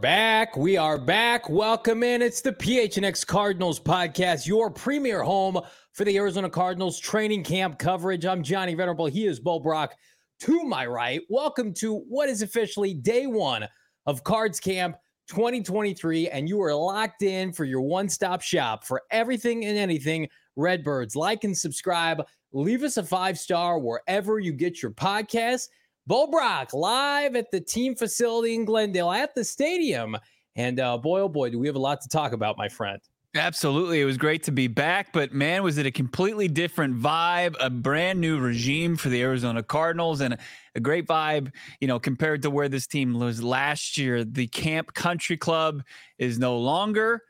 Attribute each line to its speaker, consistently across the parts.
Speaker 1: Back, we are back. Welcome in. It's the PHNX Cardinals podcast, your premier home for the Arizona Cardinals training camp coverage. I'm Johnny Venerable. He is Bo Brack to my right. Welcome to what is officially day one of Cards Camp 2023, and you are locked in for your one stop shop for everything and anything Redbirds. Like and subscribe. Leave us a five star wherever you get your podcast. Bo Brack live at the team facility in Glendale at the stadium. And uh, boy, oh boy, do we have a lot to talk about, my friend.
Speaker 2: Absolutely. It was great to be back, but man, was it a completely different vibe, a brand new regime for the Arizona Cardinals, and a great vibe, you know, compared to where this team was last year. The Camp Country Club is no longer,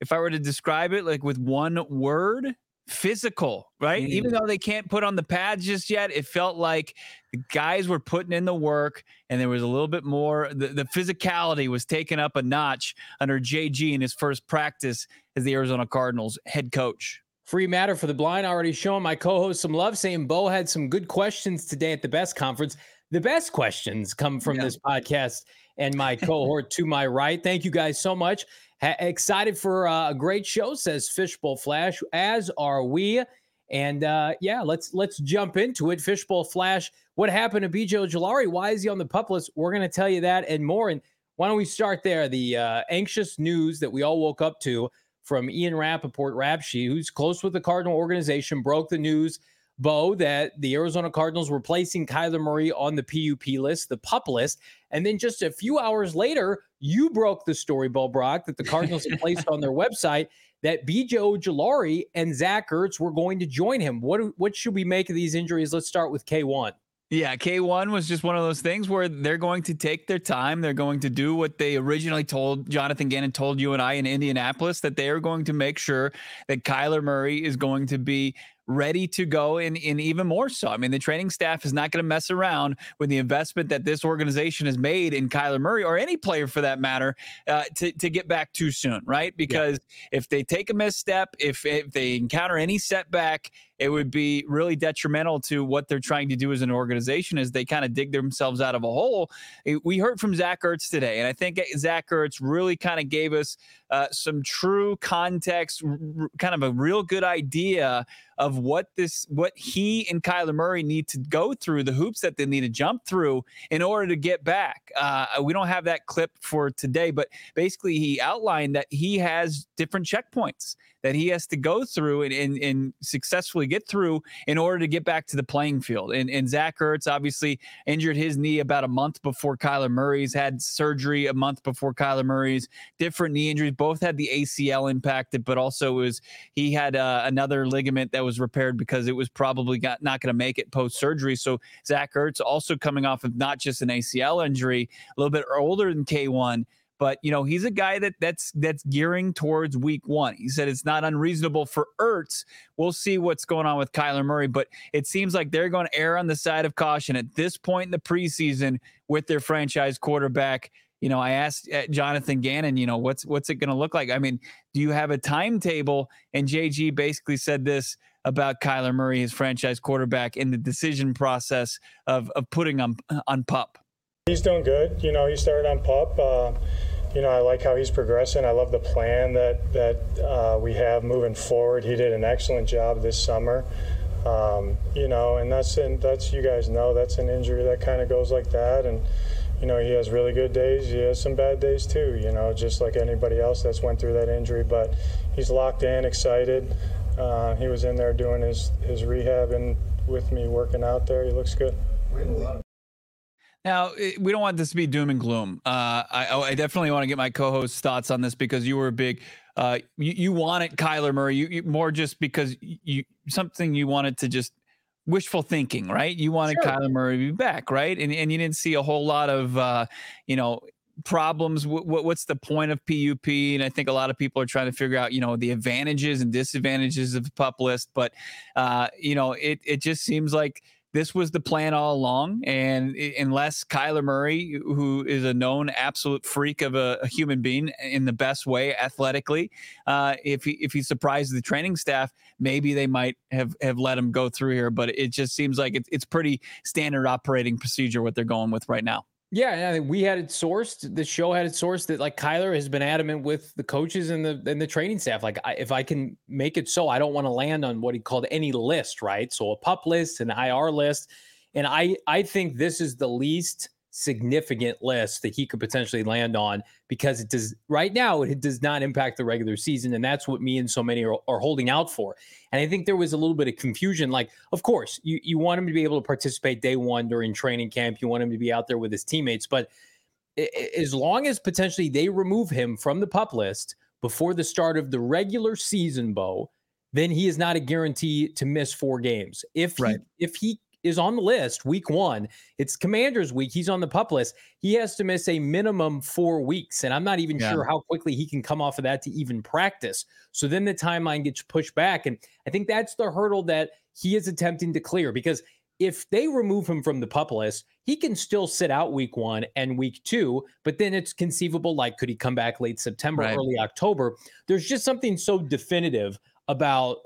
Speaker 2: if I were to describe it like with one word, physical, right? Mm. Even though they can't put on the pads just yet, it felt like the guys were putting in the work and there was a little bit more. The, the physicality was taken up a notch under JG in his first practice as the Arizona Cardinals head coach.
Speaker 1: Free matter for the blind. Already showing my co host some love, saying Bo had some good questions today at the best conference. The best questions come from yeah. this podcast and my cohort to my right. Thank you guys so much. Ha- excited for uh, a great show, says Fishbowl Flash, as are we. And uh, yeah, let's let's jump into it. Fishbowl Flash, what happened to BJ Ojulari? Why is he on the pup list? We're going to tell you that and more. And why don't we start there? The uh, anxious news that we all woke up to from Ian Rapoport, Rap Sheet, who's close with the Cardinal organization, broke the news, Bo, that the Arizona Cardinals were placing Kyler Murray on the PUP list, the pup list. And then just a few hours later, you broke the story, Bo Brack, that the Cardinals placed on their website that BJ Ojulari and Zach Ertz were going to join him. What, what should we make of these injuries? Let's start with K1.
Speaker 2: Yeah, K1 was just one of those things where they're going to take their time. They're going to do what they originally told Jonathan Gannon told you and I in Indianapolis that they are going to make sure that Kyler Murray is going to be ready to go and, and even more so. I mean, the training staff is not going to mess around with the investment that this organization has made in Kyler Murray or any player for that matter uh, to, to get back too soon, right? Because yeah. if they take a misstep, if, if they encounter any setback, it would be really detrimental to what they're trying to do as an organization as they kind of dig themselves out of a hole. We heard from Zach Ertz today, and I think Zach Ertz really kind of gave us uh, some true context, r- kind of a real good idea of what this, what he and Kyler Murray need to go through, the hoops that they need to jump through in order to get back. Uh, we don't have that clip for today, but basically he outlined that he has different checkpoints that he has to go through and, and, and successfully get through in order to get back to the playing field. And, and Zach Ertz obviously injured his knee about a month before Kyler Murray's, had surgery a month before Kyler Murray's, different knee injuries. Both had the ACL impacted, but also was he had uh, another ligament that was repaired because it was probably got, not going to make it post surgery. So Zach Ertz also coming off of not just an ACL injury, a little bit older than K1 but you know, he's a guy that that's that's gearing towards week one. He said it's not unreasonable for Ertz. We'll see what's going on with Kyler Murray, but it seems like they're going to err on the side of caution at this point in the preseason with their franchise quarterback. You know, I asked uh, Jonathan Gannon, you know, what's what's it going to look like? I mean, do you have a timetable? And JG basically said this about Kyler Murray, his franchise quarterback, in the decision process of of putting on on pup.
Speaker 3: He's doing good. You know, he started on pup. Uh, you know, I like how he's progressing. I love the plan that that uh, we have moving forward. He did an excellent job this summer. Um, you know, and that's in, that's you guys know that's an injury that kind of goes like that, and you know he has really good days. He has some bad days too. You know, just like anybody else that's went through that injury. But he's locked in, excited. Uh, he was in there doing his his rehab and with me working out there. He looks good.
Speaker 2: Now, eh, we don't want this to be doom and gloom. Uh, I, oh, I, definitely want to get my co-host's thoughts on this because you were a big uh, you, you wanted Kyler Murray, you, you, more just because you something you wanted to just wishful thinking, right? You wanted sure. Kyler Murray to be back, right? And and you didn't see a whole lot of uh, you know problems what's the point of pup and i think a lot of people are trying to figure out you know the advantages and disadvantages of the pup list but uh you know it it just seems like this was the plan all along. And unless Kyler Murray, who is a known absolute freak of a, a human being in the best way athletically, uh, if he if he surprises the training staff, maybe they might have have let him go through here. But it just seems like it, it's pretty standard operating procedure what they're going with right now.
Speaker 1: Yeah, I think we had it sourced. The show had it sourced that like Kyler has been adamant with the coaches and the and the training staff. Like, I, if I can make it so, I don't want to land on what he called any list, right? So a pup list, an IR list, and I I think this is the least significant list that he could potentially land on because it does right now it does not impact the regular season and that's what me and so many are, are holding out for and i think there was a little bit of confusion like of course you, you want him to be able to participate day one during training camp you want him to be out there with his teammates but as long as potentially they remove him from the pup list before the start of the regular season Bo then he is not a guarantee to miss four games if right. he, if he is on the list week one. It's Commanders week. He's on the pup list. He has to miss a minimum four weeks. And I'm not even yeah. sure how quickly he can come off of that to even practice. So then the timeline gets pushed back. And I think that's the hurdle that he is attempting to clear because if they remove him from the pup list, he can still sit out week one and week two, but then it's conceivable like could he come back late September, right. early October? There's just something so definitive about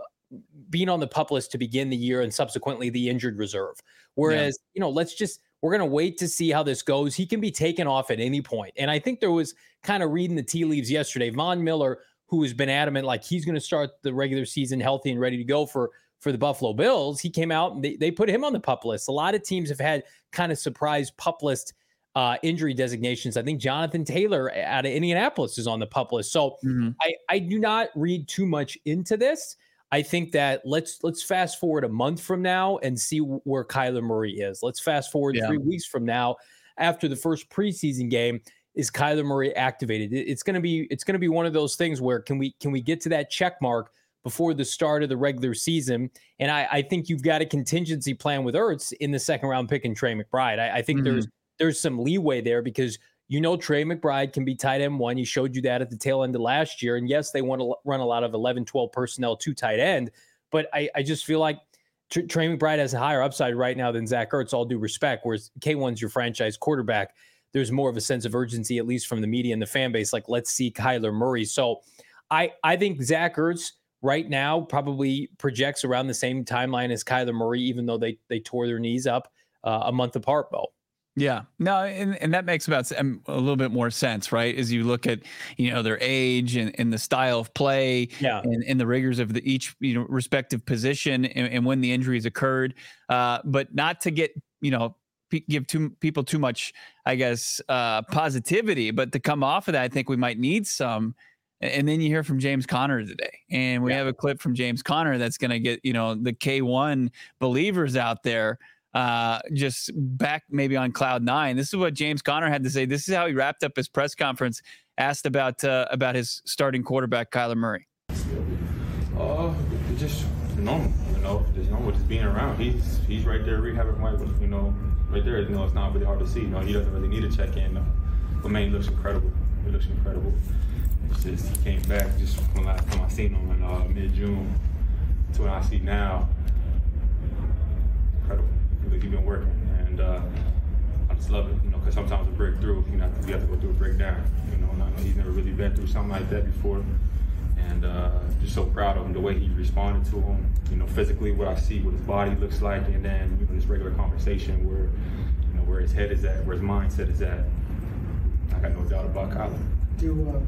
Speaker 1: being on the pup list to begin the year and subsequently the injured reserve. Whereas, yeah. you know, let's just we're going to wait to see how this goes. He can be taken off at any point. And I think there was kind of reading the tea leaves yesterday. Von Miller, who has been adamant like he's going to start the regular season healthy and ready to go for for the Buffalo Bills, he came out and they, they put him on the pup list. A lot of teams have had kind of surprise pup list uh, injury designations. I think Jonathan Taylor out of Indianapolis is on the pup list. So mm-hmm. I, I do not read too much into this. I think that let's let's fast forward a month from now and see where Kyler Murray is. Let's fast forward yeah. three weeks from now, after the first preseason game, is Kyler Murray activated? It's gonna be it's gonna be one of those things where can we can we get to that check mark before the start of the regular season? And I, I think you've got a contingency plan with Ertz in the second round pick and Trey McBride. I, I think mm-hmm. there's there's some leeway there because you know Trey McBride can be tight end one. He showed you that at the tail end of last year. And yes, they want to run a lot of 11, 12 personnel to tight end. But I, I just feel like Trey McBride has a higher upside right now than Zach Ertz, all due respect, whereas K1's your franchise quarterback. There's more of a sense of urgency, at least from the media and the fan base. Like, let's see Kyler Murray. So I, I think Zach Ertz right now probably projects around the same timeline as Kyler Murray, even though they, they tore their knees up uh, a month apart, Bo.
Speaker 2: Yeah, no, and, and that makes about um, a little bit more sense, right? As you look at you know their age and, and the style of play, yeah, and, and the rigors of the each you know respective position and, and when the injuries occurred, uh, but not to get you know give too people too much, I guess, uh, positivity, but to come off of that, I think we might need some. And then you hear from James Conner today, and we yeah. have a clip from James Conner that's going to get you know the K one believers out there uh, just back maybe on cloud nine. This is what James Conner had to say. This is how he wrapped up his press conference, asked about uh, about his starting quarterback Kyler Murray.
Speaker 4: Uh, just normal, you know, just normal, just being around. He's he's right there rehabbing right, you know, right there. You know, it's not really hard to see. You know, he doesn't really need to check in. But man, he looks incredible. He looks incredible. It's just he came back just from last time I seen him in uh, mid June to what I see now. Incredible that you've been working, and uh, I just love it. You know, because sometimes a breakthrough, you know, you have to go through a breakdown. You know, and I know he's never really been through something like that before, and uh, just so proud of him the way he responded to him. You know, physically, what I see, what his body looks like, and then you know, this regular conversation where, you know, where his head is at, where his mindset is at. I got no doubt about Kyler. Do uh,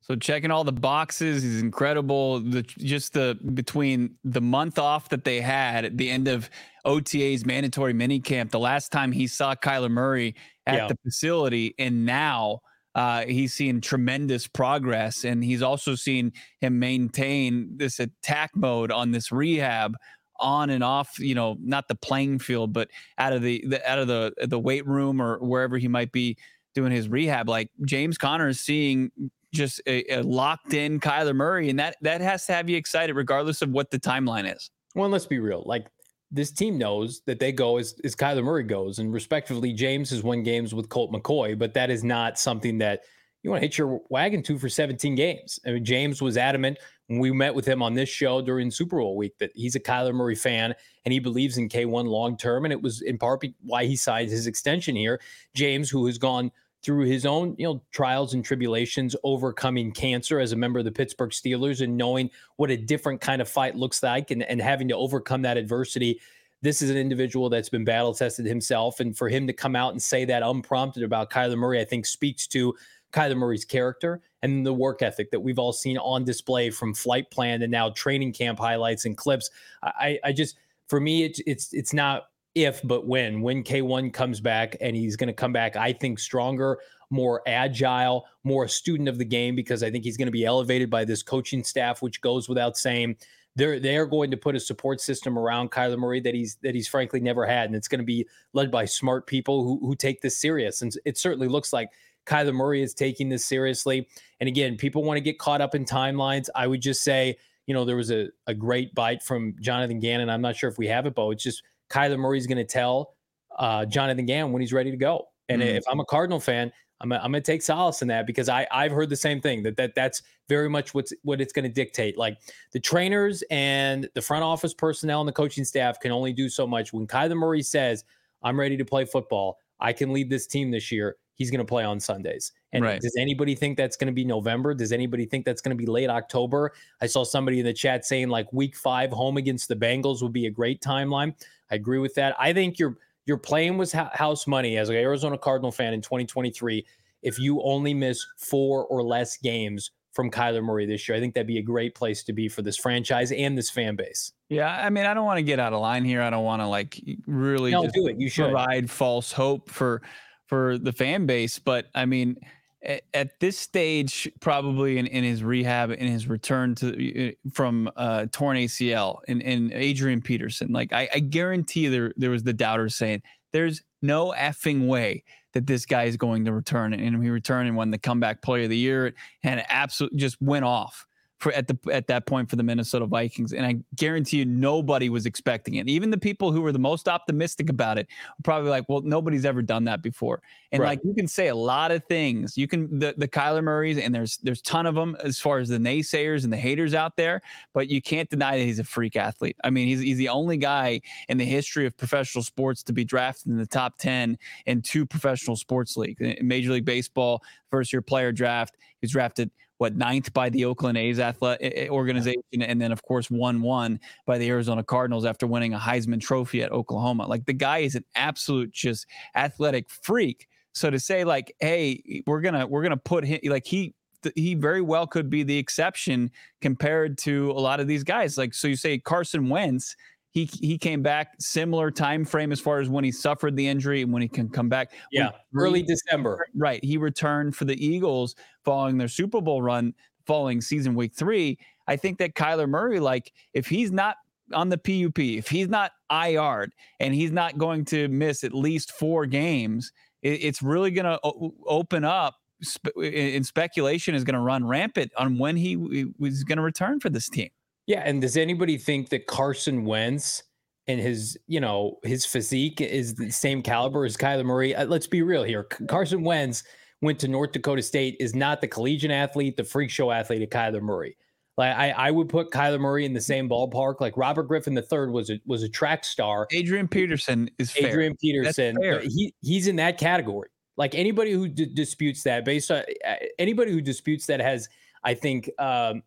Speaker 2: so checking all the boxes is incredible. The just the between the month off that they had at the end of OTA's mandatory minicamp, the last time he saw Kyler Murray at yeah. the facility, and now uh, he's seen tremendous progress, and he's also seen him maintain this attack mode on this rehab on and off you know not the playing field but out of the, the out of the the weight room or wherever he might be doing his rehab like james conner is seeing just a, a locked in Kyler Murray, and that that has to have you excited, regardless of what the timeline is.
Speaker 1: Well, let's be real. Like this team knows that they go as, as Kyler Murray goes, and respectively, James has won games with Colt McCoy, but that is not something that you want to hit your wagon to for 17 games. I mean, James was adamant when we met with him on this show during Super Bowl week that he's a Kyler Murray fan and he believes in K1 long term. And it was in part why he signed his extension here. James, who has gone through his own you know trials and tribulations overcoming cancer as a member of the Pittsburgh Steelers and knowing what a different kind of fight looks like and, and having to overcome that adversity. This is an individual that's been battle tested himself. And for him to come out and say that unprompted about Kyler Murray I think speaks to Kyler Murray's character and the work ethic that we've all seen on display from flight plan and now training camp highlights and clips. I I just for me it's it's it's not if but when when K1 comes back and he's going to come back I think stronger, more agile, more a student of the game because I think he's going to be elevated by this coaching staff which goes without saying. They're they're going to put a support system around Kyler Murray that he's that he's frankly never had and it's going to be led by smart people who who take this serious and it certainly looks like Kyler Murray is taking this seriously. And again, people want to get caught up in timelines. I would just say, you know, there was a, a great bite from Jonathan Gannon. I'm not sure if we have it, but it's just Kyler Murray's going to tell uh, Jonathan Gannon when he's ready to go. And mm-hmm. if I'm a Cardinal fan, I'm, I'm going to take solace in that because I I've heard the same thing that that that's very much what's what it's going to dictate. Like the trainers and the front office personnel and the coaching staff can only do so much. When Kyler Murray says, "I'm ready to play football," I can lead this team this year. He's going to play on Sundays. And right. does anybody think that's going to be November? Does anybody think that's going to be late October? I saw somebody in the chat saying like week five home against the Bengals would be a great timeline. I agree with that. I think you're you're playing with house money as an Arizona Cardinal fan in 2023. If you only miss four or less games from Kyler Murray this year, I think that'd be a great place to be for this franchise and this fan base.
Speaker 2: Yeah, I mean, I don't want to get out of line here. I don't want to like really
Speaker 1: no, do it. You should
Speaker 2: provide false hope for for the fan base, but I mean at, this stage, probably in, in his rehab, in his return to from uh, torn ACL, and, and Adrian Peterson, like I, I guarantee there there was the doubters saying there's no effing way that this guy is going to return, and he returned and won the comeback player of the year, and absolutely just went off for at the at that point for the Minnesota Vikings. And I guarantee you nobody was expecting it. Even the people who were the most optimistic about it were probably like, well, nobody's ever done that before. And right. like you can say a lot of things. You can the, the Kyler Murrays, and there's there's ton of them as far as the naysayers and the haters out there, but you can't deny that he's a freak athlete. I mean, he's he's the only guy in the history of professional sports to be drafted in the top 10 in two professional sports leagues. Major League Baseball, first year player draft, he's drafted what ninth by the Oakland A's athletic eh, eh, organization, and then of course one one by the Arizona Cardinals after winning a Heisman Trophy at Oklahoma. Like the guy is an absolute just athletic freak. So to say like, hey, we're gonna we're gonna put him like he he very well could be the exception compared to a lot of these guys. Like so, you say Carson Wentz he he came back similar time frame as far as when he suffered the injury and when he can come back.
Speaker 1: Yeah, early December.
Speaker 2: Right. He returned for the Eagles following their Super Bowl run following season week three. I think that Kyler Murray, like, if he's not on the PUP, if he's not IR'd and he's not going to miss at least four games, it, it's really going to o- open up. Spe- and speculation is going to run rampant on when he, he was going to return for this team.
Speaker 1: Yeah, and does anybody think that Carson Wentz and his, you know, his physique is the same caliber as Kyler Murray? Uh, let's be real here. Carson Wentz went to North Dakota State is not the collegiate athlete, the freak show athlete of Kyler Murray. Like I, I would put Kyler Murray in the same ballpark. Like Robert Griffin III was a was a track star.
Speaker 2: Adrian Peterson is fair.
Speaker 1: Adrian Peterson. He he's in that category. Like anybody who d- disputes that, based on uh, anybody who disputes that has, I think, um,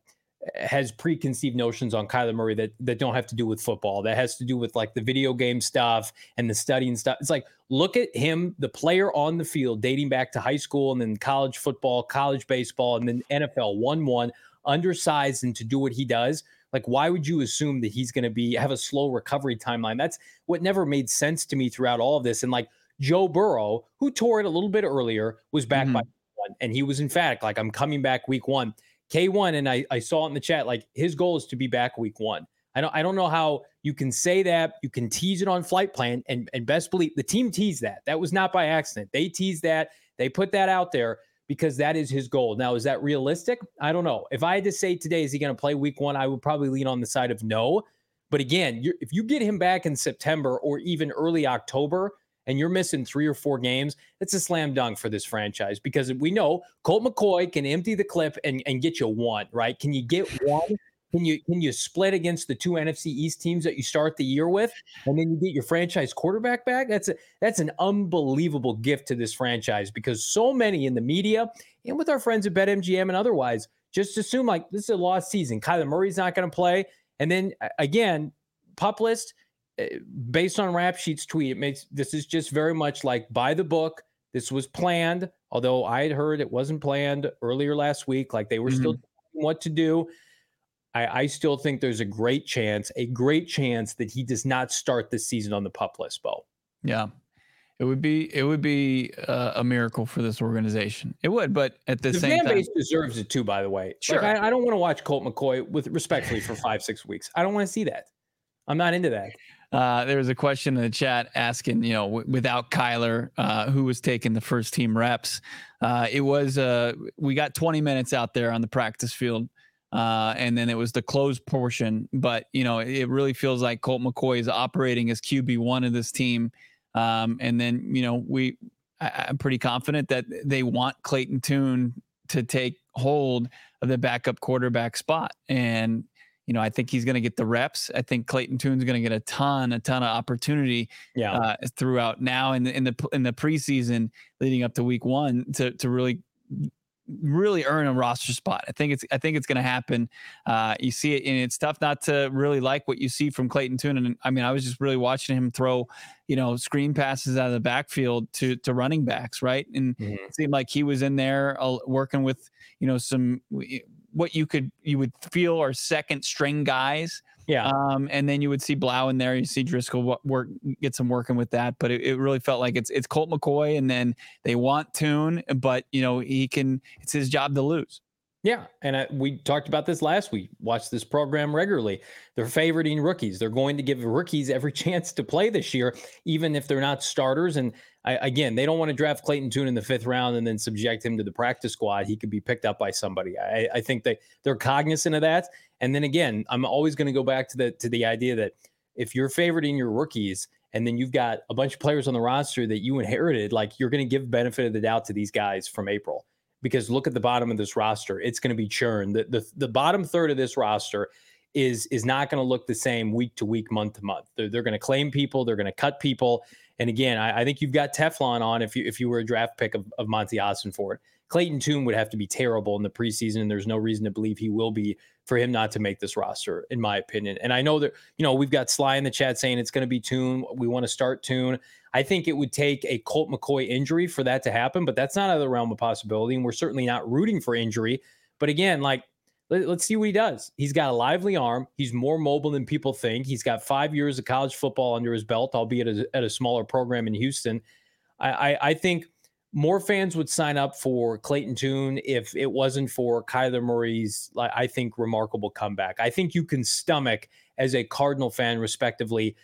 Speaker 1: has preconceived notions on Kyler Murray that that don't have to do with football. That has to do with like the video game stuff and the studying stuff. It's like look at him, the player on the field, dating back to high school and then college football, college baseball, and then NFL. One one, undersized, and to do what he does. Like, why would you assume that he's going to be have a slow recovery timeline? That's what never made sense to me throughout all of this. And like Joe Burrow, who tore it a little bit earlier, was back mm-hmm. by one, and he was emphatic, like I'm coming back week one K1, and I, I saw it in the chat, like his goal is to be back week one. I don't I don't know how you can say that. You can tease it on flight plan, and and best believe the team teased that. That was not by accident. They teased that. They put that out there. because that is his goal. Now, is that realistic? I don't know. If I had to say today, is he going to play week one? I would probably lean on the side of no. But again, if you get him back in September or even early October, and you're missing three or four games, it's a slam dunk for this franchise because we know Colt McCoy can empty the clip and, and get you one, right? Can you get one? Can you can you split against the two NFC East teams that you start the year with, and then you get your franchise quarterback back? That's a that's an unbelievable gift to this franchise because so many in the media and with our friends at BetMGM and otherwise just assume like this is a lost season. Kyler Murray's not going to play, and then again, pup list based on Rap Sheet's tweet, it makes this is just very much like by the book. This was planned, although I had heard it wasn't planned earlier last week. Like they were mm-hmm. still what to do. I, I, still think there's a great chance, a great chance that he does not start the season on the pup list, Bo.
Speaker 2: Yeah, it would be it would be uh, a miracle for this organization. It would, but at the,
Speaker 1: the
Speaker 2: same
Speaker 1: fan
Speaker 2: time,
Speaker 1: base deserves it too. By the way,
Speaker 2: sure.
Speaker 1: Like, I, I don't want to watch Colt McCoy with respectfully for five six weeks. I don't want to see that. I'm not into that.
Speaker 2: Uh, there was a question in the chat asking, you know, w- without Kyler, uh, who was taking the first team reps? Uh, it was uh, we got 20 minutes out there on the practice field, uh, and then it was the closed portion. But you know, it really feels like Colt McCoy is operating as QB one of this team. Um, and then you know, we I, I'm pretty confident that they want Clayton Tune to take hold of the backup quarterback spot, and you know, I think he's going to get the reps. I think Clayton Tune's going to get a ton, a ton of opportunity
Speaker 1: yeah.
Speaker 2: Uh, throughout now in the in the in the preseason leading up to week one to to really really earn a roster spot. I think it's I think it's going to happen. Uh, you see it, and it's tough not to really like what you see from Clayton Tune. And I mean, I was just really watching him throw, you know, screen passes out of the backfield to to running backs, right? And mm-hmm. it seemed like he was in there uh, working with you know some what you could you would feel are second string guys.
Speaker 1: Yeah.
Speaker 2: Um, and then you would see Blough in there. You see Driskel work get some working with that, but it, it really felt like it's it's Colt McCoy, and then they want Tune, but you know he can. It's his job to lose.
Speaker 1: Yeah, and I, we talked about this last week. Watch this program regularly. They're favoriting rookies. They're going to give rookies every chance to play this year, even if they're not starters. And I, again, they don't want to draft Clayton Tune in the fifth round and then subject him to the practice squad. He could be picked up by somebody. I, I think they they're cognizant of that. And then again, I'm always going to go back to the to the idea that if you're favoriting your rookies and then you've got a bunch of players on the roster that you inherited, like you're going to give benefit of the doubt to these guys from April because look at the bottom of this roster. It's going to be churn. The, the, the bottom third of this roster is is not going to look the same week to week, month to month. They're, they're going to claim people. They're going to cut people. And again, I, I, think you've got Teflon on if you if you were a draft pick of, of Monti Ossenfort. Clayton Tune would have to be terrible in the preseason, and there's no reason to believe he will be for him not to make this roster, in my opinion. And I know that, you know, we've got Sly in the chat saying it's going to be Tune. We want to start Tune. I think it would take a Colt McCoy injury for that to happen, but that's not out of the realm of possibility. And we're certainly not rooting for injury. But again, like, let, us see what he does. He's got a lively arm. He's more mobile than people think. He's got five years of college football under his belt, albeit at a, at a smaller program in Houston. I, I, I think more fans would sign up for Clayton Tune if it wasn't for Kyler Murray's, I think, remarkable comeback. I think you can stomach as a Cardinal fan, respectively,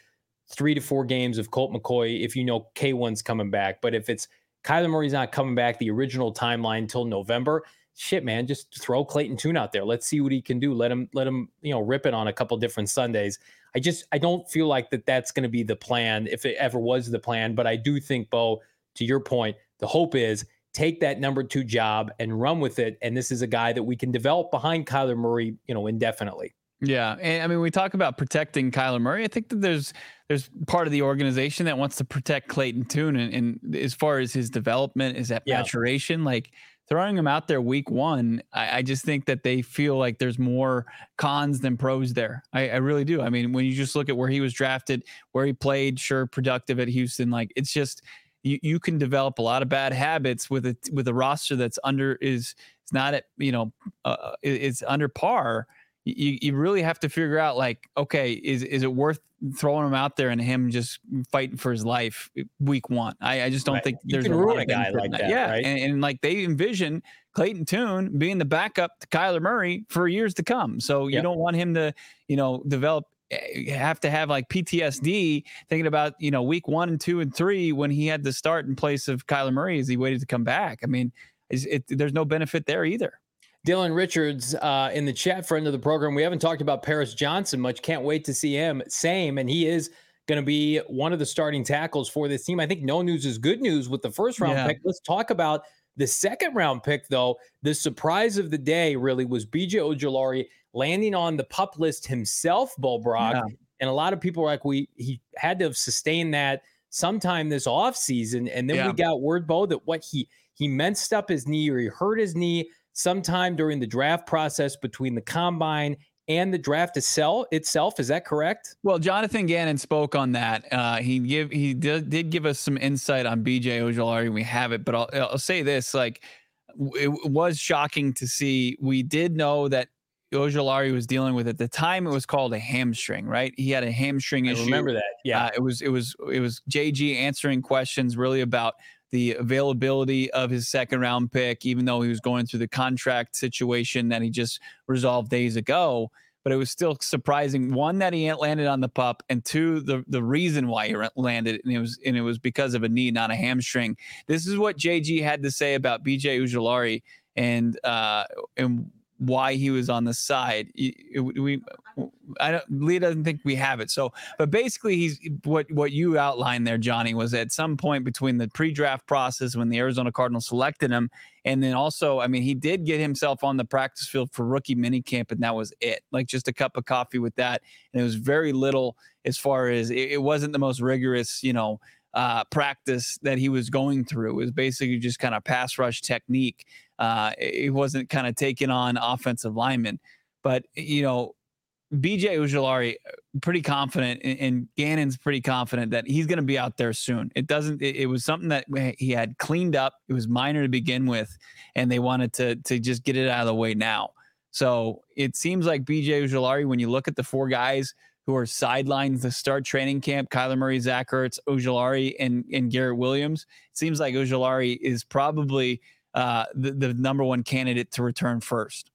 Speaker 1: three to four games of Colt McCoy if you know K1's coming back. But if it's Kyler Murray's not coming back the original timeline until November, shit, man, just throw Clayton Tune out there. Let's see what he can do. Let him, let him, you know, rip it on a couple different Sundays. I just, I don't feel like that that's going to be the plan if it ever was the plan. But I do think, Bo, to your point, the hope is take that number two job and run with it. And this is a guy that we can develop behind Kyler Murray, you know, indefinitely.
Speaker 2: Yeah, and I mean, we talk about protecting Kyler Murray. I think that there's there's part of the organization that wants to protect Clayton Tune, and, and as far as his development, is that yeah. maturation, like throwing him out there week one, I, I, just think that they feel like there's more cons than pros there. I, I, really do. I mean, when you just look at where he was drafted, where he played, sure, productive at Houston, like it's just you, you can develop a lot of bad habits with a with a roster that's under is it's not at you know uh, uh it's under par. You, you really have to figure out like okay is is it worth throwing him out there and him just fighting for his life week one I, I just don't right. think
Speaker 1: there's you a a guy like that, that
Speaker 2: yeah
Speaker 1: right?
Speaker 2: and, and, like they envision Clayton Tune being the backup to Kyler Murray for years to come so you yep. don't want him to you know develop Eh, have to have like PTSD thinking about you know week one and two and three when he had to start in place of Kyler Murray as he waited to come back. I mean, it, there's no benefit there either.
Speaker 1: Dylan Richards uh, in the chat, friend of the program. We haven't talked about Paris Johnson much. Can't wait to see him. Same, and he is going to be one of the starting tackles for this team. I think no news is good news with the first round yeah. pick. Let's talk about the second round pick, though. The surprise of the day really was BJ Ojulari landing on the pup list himself, Bo Brack. Yeah. And a lot of people were like, we he had to have sustained that sometime this offseason. And then yeah. we got word, Bo, that what he he messed up his knee or he hurt his knee sometime during the draft process between the combine and the draft itself. Itself is that correct?
Speaker 2: Well, Jonathan Gannon spoke on that. Uh, he give he did, did give us some insight on BJ Ojulari. We have it, but I'll, I'll say this: like it was shocking to see. We did know that Ojulari was dealing with at the time. It was called a hamstring, right? He had a hamstring
Speaker 1: I
Speaker 2: issue.
Speaker 1: Remember that? Yeah.
Speaker 2: Uh, it was it was it was JG answering questions really about the availability of his second round pick, even though he was going through the contract situation that he just resolved days ago. But it was still surprising. One that he landed on the pup, and two the the reason why he landed, and it was and it was because of a knee, not a hamstring. This is what JG had to say about BJ Ojulari and uh, and why he was on the side. We, I don't, Lee doesn't think we have it. So, but basically, he's what what you outlined there, Johnny, was at some point between the pre-draft process when the Arizona Cardinals selected him, and then also, I mean, he did get himself on the practice field for rookie minicamp, and that was it. Like just a cup of coffee with that, and it was very little as far as it, it wasn't the most rigorous, you know. Uh, practice that he was going through it was basically just kind of pass rush technique uh, he wasn't kind of taking on offensive linemen. But, you know, BJ Ojulari uh, pretty confident, and Gannon's pretty confident that he's going to be out there soon. It doesn't. It, it, was something that he had cleaned up. It was minor to begin with, and they wanted to to just get it out of the way now. So it seems like BJ Ojulari, when you look at the four guys who are sidelined to start training camp, Kyler Murray, Zach Ertz, Ojulari, and and Garrett Williams, it seems like Ojulari is probably uh, the, the number one candidate to return first.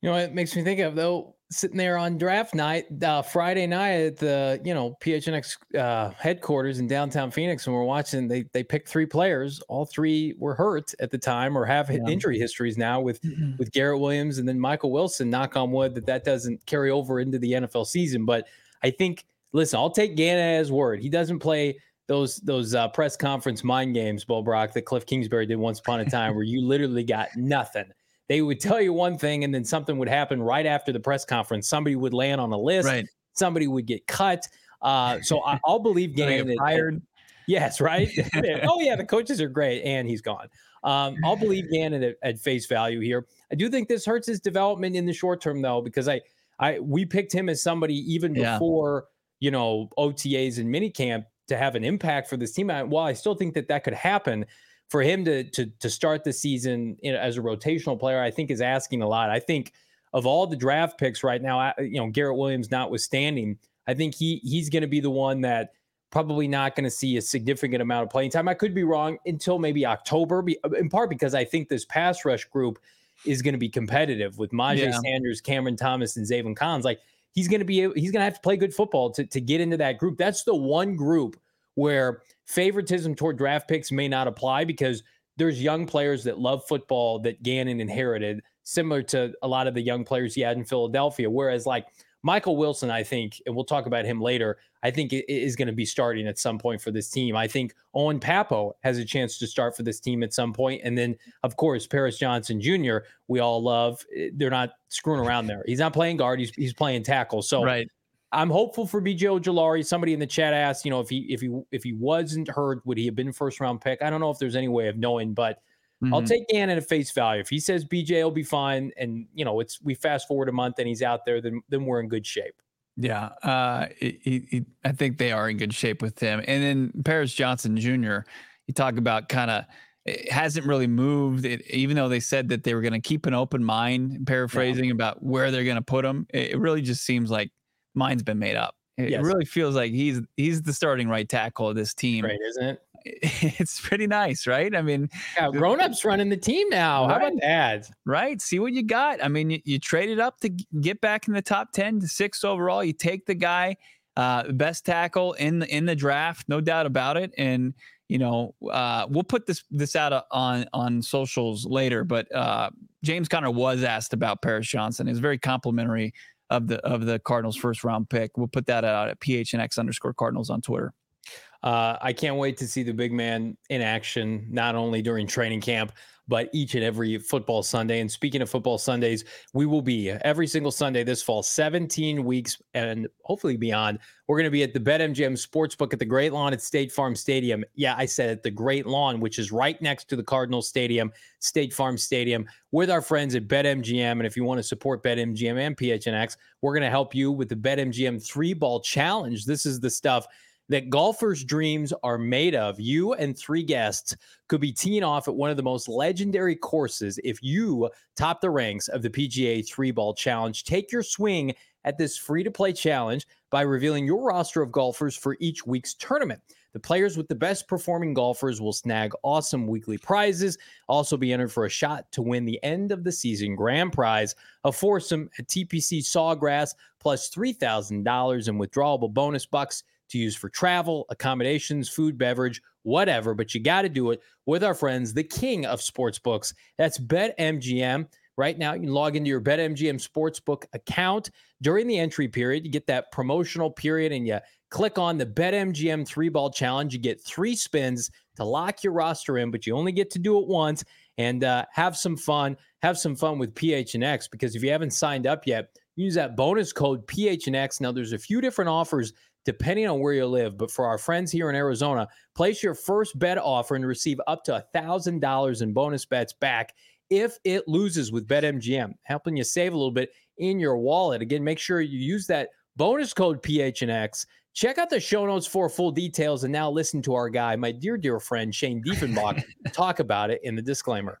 Speaker 1: You know, it makes me think of though sitting there on draft night, uh, Friday night at the you know PHNX uh, headquarters in downtown Phoenix, and we're watching. They they picked three players. All three were hurt at the time or have yeah. injury histories now with mm-hmm. with Garrett Williams and then Michael Wilson. Knock on wood that that doesn't carry over into the NFL season. But I think listen, I'll take Gannon as word. He doesn't play those those uh, press conference mind games, Bo Brack, that Cliff Kingsbury did once upon a time, where you literally got nothing. They would tell you one thing, and then something would happen right after the press conference. Somebody would land on a list. Right. Somebody would get cut. Uh, so I, will believe Gannon.
Speaker 2: Fired.
Speaker 1: Yes, right. oh yeah, the coaches are great, and he's gone. Um, I'll believe Gannon at, at, face value here. I do think this hurts his development in the short term, though, because I, I we picked him as somebody even yeah. before you know OTAs and minicamp to have an impact for this team. While I still think that that could happen, for him to to to start the season in, as a rotational player, I think is asking a lot. I think of all the draft picks right now, you know Garrett Williams notwithstanding, I think he he's going to be the one that probably not going to see a significant amount of playing time. I could be wrong until maybe October, in part because I think this pass rush group is going to be competitive with Myjai yeah. Sanders, Cameron Thomas, and Zaven Collins. Like he's going to be he's going to have to play good football to, to get into that group. That's the one group where favoritism toward draft picks may not apply because there's young players that love football that Gannon inherited, similar to a lot of the young players he had in Philadelphia. Whereas like Michael Wilson, I think, and we'll talk about him later, I think is going to be starting at some point for this team. I think Owen Pappoe has a chance to start for this team at some point. And then, of course, Paris Johnson Jr., we all love. They're not screwing around there. He's not playing guard, he's, he's playing tackle. So right. I'm hopeful for BJ Ojulari. Somebody in the chat asked, you know, if he if he if he wasn't hurt, would he have been first round pick? I don't know if there's any way of knowing, but – Mm-hmm. I'll take Gannon at face value. If he says BJ will be fine, and you know it's we fast forward a month and he's out there, then then we're in good shape.
Speaker 2: Yeah, uh, he, he, I think they are in good shape with him. And then Paris Johnson Jr. You talk about kind of it hasn't really moved. It, even though they said that they were going to keep an open mind, paraphrasing yeah. about where they're going to put him, it, it, really just seems like mind's been made up. It, yes. really feels like he's he's the starting right tackle of this team,
Speaker 1: right? Isn't it?
Speaker 2: it's pretty nice, right? I mean,
Speaker 1: yeah, grown ups running the team now. Right? How about that?
Speaker 2: Right. See what you got. I mean, you, you traded up to get back in the top 10 to six overall. You take the guy, uh, best tackle in the, in the draft, no doubt about it. And, you know, uh, we'll put this this out on on socials later. But uh, James Conner was asked about Paris Johnson. He's very complimentary of the of the Cardinals' first round pick. We'll put that out at PHNX underscore Cardinals on Twitter.
Speaker 1: Uh, I can't wait to see the big man in action, not only during training camp, but each and every football Sunday. And speaking of football Sundays, we will be every single Sunday this fall, 17 weeks and hopefully beyond. We're going to be at the BetMGM Sportsbook at the Great Lawn at State Farm Stadium. Yeah, I said at the Great Lawn, which is right next to the Cardinal Stadium, State Farm Stadium, with our friends at BetMGM. And if you want to support BetMGM and PHNX, we're going to help you with the BetMGM three ball challenge. This is the stuff that golfers' dreams are made of. You and three guests could be teeing off at one of the most legendary courses if you top the ranks of the PGA three ball challenge. Take your swing at this free to play challenge by revealing your roster of golfers for each week's tournament. The players with the best performing golfers will snag awesome weekly prizes, also be entered for a shot to win the end of the season grand prize, a foursome at TPC Sawgrass, plus $3,000 in withdrawable bonus bucks to use for travel, accommodations, food, beverage, whatever. But you got to do it with our friends, the king of sports books. That's BetMGM. Right now, you can log into your BetMGM Sportsbook account during the entry period. You get that promotional period and you click on the BetMGM three ball challenge. You get three spins to lock your roster in, but you only get to do it once and uh, have some fun. Have some fun with PHNX because if you haven't signed up yet, use that bonus code PHNX. Now, there's a few different offers depending on where you live. But for our friends here in Arizona, place your first bet offer and receive up to $1,000 in bonus bets back if it loses with BetMGM, helping you save a little bit in your wallet. Again, make sure you use that bonus code PHNX. Check out the show notes for full details. And now listen to our guy, my dear, dear friend, Shane Diefenbach, talk about it in the disclaimer.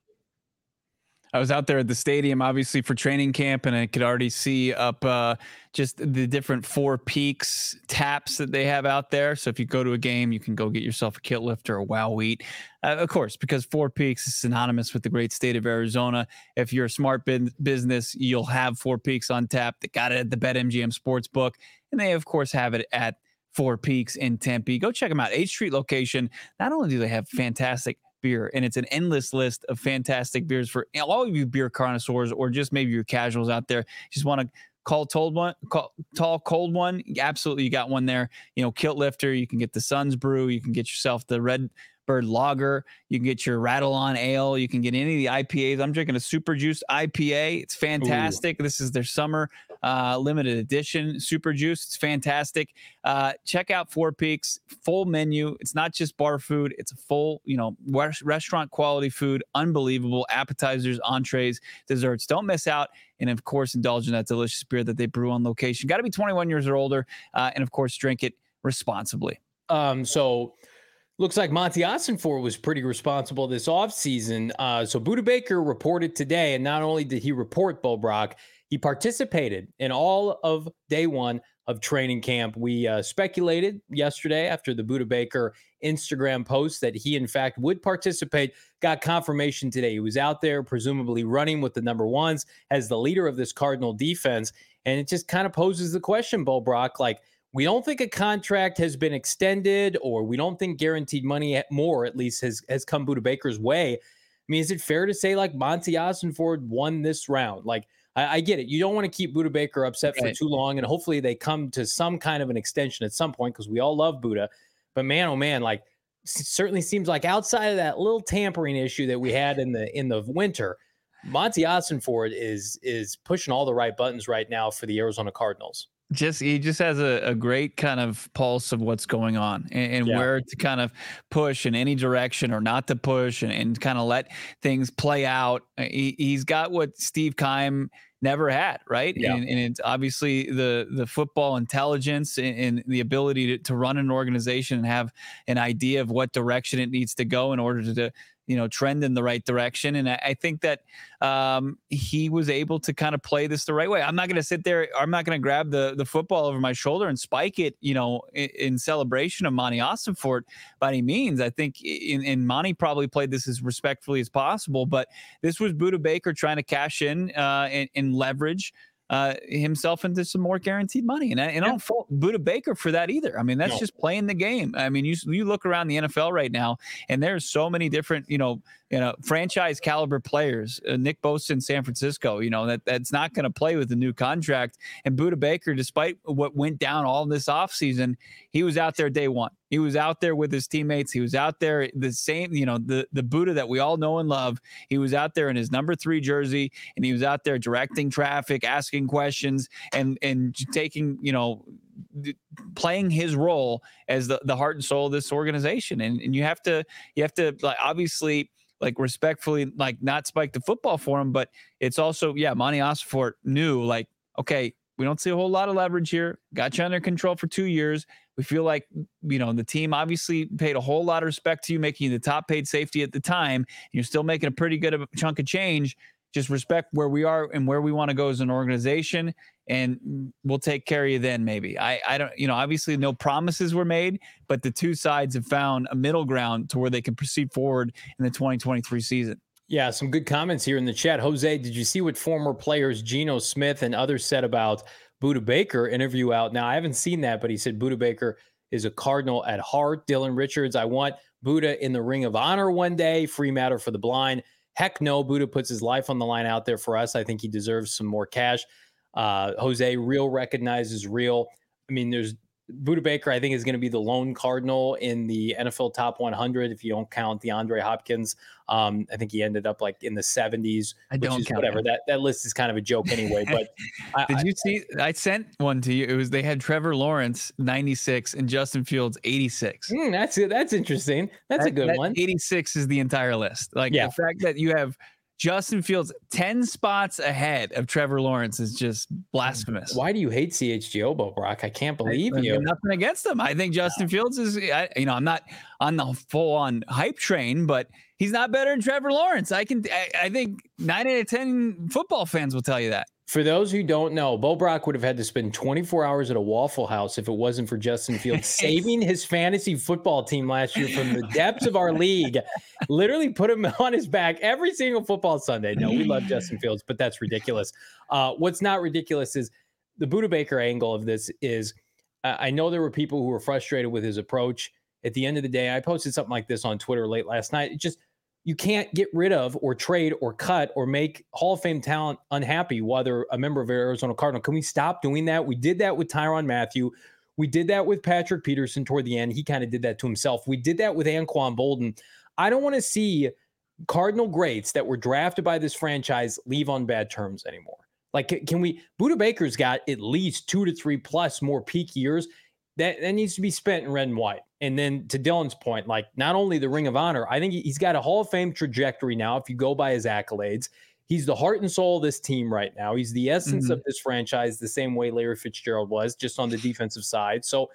Speaker 2: I was out there at the stadium, obviously for training camp, and I could already see up uh, just the different Four Peaks taps that they have out there. So if you go to a game, you can go get yourself a kilt lifter or a wow wheat, uh, of course, because Four Peaks is synonymous with the great state of Arizona. If you're a smart bin- business, you'll have Four Peaks on tap. They got it at the BetMGM Sportsbook, and they of course have it at Four Peaks in Tempe. Go check them out. H Street location. Not only do they have fantastic beer. And it's an endless list of fantastic beers for all of you beer connoisseurs or just maybe your casuals out there. Just want to call told one call, tall cold one absolutely you got one there you know kilt lifter you can get the suns brew you can get yourself the red bird lager you can get your rattle on ale you can get any of the ipas i'm drinking a super juice ipa it's fantastic Ooh. this is their summer uh, limited edition super juice. It's fantastic. Uh, check out Four Peaks full menu. It's not just bar food; it's a full, you know, restaurant quality food. Unbelievable appetizers, entrees, desserts. Don't miss out. And of course, indulge in that delicious beer that they brew on location. Got to be 21 years or older, uh, and of course, drink it responsibly.
Speaker 1: Um, so looks like Monti Ossenfort was pretty responsible this offseason. Uh, so Budda Baker reported today, and not only did he report Bo Brack, he participated in all of day one of training camp. We uh, speculated yesterday after the Budda Baker Instagram post that he, in fact, would participate. Got confirmation today. He was out there, presumably running with the number ones as the leader of this Cardinal defense. And it just kind of poses the question, Bo Brack, like, we don't think a contract has been extended, or we don't think guaranteed money more, at least, has, has come Budda Baker's way. I mean, is it fair to say, like, Monti Ossenfort won this round? Like, I, I get it. You don't want to keep Budda Baker upset right. for too long, and hopefully they come to some kind of an extension at some point because we all love Budda. But man, oh man, like certainly seems like outside of that little tampering issue that we had in the in the winter, Monti Ossenfort is is pushing all the right buttons right now for the Arizona Cardinals
Speaker 2: just he just has a, a great kind of pulse of what's going on and, and yeah. where to kind of push in any direction or not to push and, and kind of let things play out. Uh, he, he's got what Steve Keim never had, right?
Speaker 1: Yeah.
Speaker 2: And, and it's obviously the the football intelligence and, and the ability to, to run an organization and have an idea of what direction it needs to go in order to, to you know trend in the right direction. And i, I think that um, he was able to kind of play this the right way. I'm not going to sit there i'm not going to grab the the football over my shoulder and spike it you know in, in celebration of monty Ossenfort by any means. I think in, in monty probably played this as respectfully as possible but this was Budda Baker trying to cash in uh, and, and leverage uh, himself into some more guaranteed money. And I, and yeah. I don't fault Budda Baker for that either. I mean, that's no. just playing the game. I mean, you you look around the NFL right now, and there's so many different, you know, you know, franchise caliber players. Uh, Nick Bosa in San Francisco, you know, that that's not going to play with the new contract. And Budda Baker, despite what went down all this offseason, he was out there day one. He was out there with his teammates. He was out there the same, you know, the the Budda that we all know and love. He was out there in his number three jersey, and he was out there directing traffic, asking questions, and and taking, you know, playing his role as the, the heart and soul of this organization. And and you have to you have to like obviously like respectfully like not spike the football for him, but it's also yeah, Monti Ossenfort knew like okay, we don't see a whole lot of leverage here. Got you under control for two years. We feel like, you know, the team obviously paid a whole lot of respect to you, making you the top paid safety at the time. You're still making a pretty good chunk of change. Just respect where we are and where we want to go as an organization, and we'll take care of you then. Maybe I, I don't, you know, obviously no promises were made, but the two sides have found a middle ground to where they can proceed forward in the 2023 season.
Speaker 1: Yeah, some good comments here in the chat. Jose, did you see what former players Geno Smith and others said about Budda Baker interview out. Now, I haven't seen that, but he said Budda Baker is a Cardinal at heart. Dylan Richards, I want Budda in the Ring of Honor one day. Free matter for the blind. Heck no, Budda puts his life on the line out there for us. I think he deserves some more cash. Uh, Jose, real recognizes real. I mean, there's Budda Baker, I think, is going to be the lone Cardinal in the NFL top 100 if you don't count DeAndre Hopkins. Um, I think he ended up like in the 70s.
Speaker 2: I don't count
Speaker 1: whatever. That that list is kind of a joke anyway. But
Speaker 2: did I, you see? I sent one to you. It was they had Trevor Lawrence 96 and Justin Fields 86.
Speaker 1: Mm, that's that's interesting. That's that, a good
Speaker 2: that
Speaker 1: one.
Speaker 2: 86 is the entire list. Like yeah. the fact that you have Justin Fields 10 spots ahead of Trevor Lawrence is just blasphemous.
Speaker 1: Why do you hate CHGO, Brack? I can't believe I, you.
Speaker 2: Nothing against him. I think Justin Fields is, I, you know, I'm not on the full on hype train, but he's not better than Trevor Lawrence. I can, I, I think nine out of 10 football fans will tell you that.
Speaker 1: For those who don't know, Bo Brack would have had to spend 24 hours at a Waffle House if it wasn't for Justin Fields saving his fantasy football team last year from the depths of our league. Literally put him on his back every single football Sunday. No, we love Justin Fields, but that's ridiculous. Uh, what's not ridiculous is the Budda Baker angle of this is uh, I know there were people who were frustrated with his approach. At the end of the day, I posted something like this on Twitter late last night. It just – you can't get rid of or trade or cut or make Hall of Fame talent unhappy while they're a member of Arizona Cardinal. Can we stop doing that? We did that with Tyrann Mathieu. We did that with Patrick Peterson toward the end. He kind of did that to himself. We did that with Anquan Boldin. I don't want to see Cardinal greats that were drafted by this franchise leave on bad terms anymore. Like, can we? Budda Baker's got at least two to three plus more peak years that, that needs to be spent in red and white. And then to Dylan's point, like not only the Ring of Honor, I think he's got a Hall of Fame trajectory now. If you go by his accolades, he's the heart and soul of this team right now. He's the essence mm-hmm. of this franchise, the same way Larry Fitzgerald was, just on the defensive side. So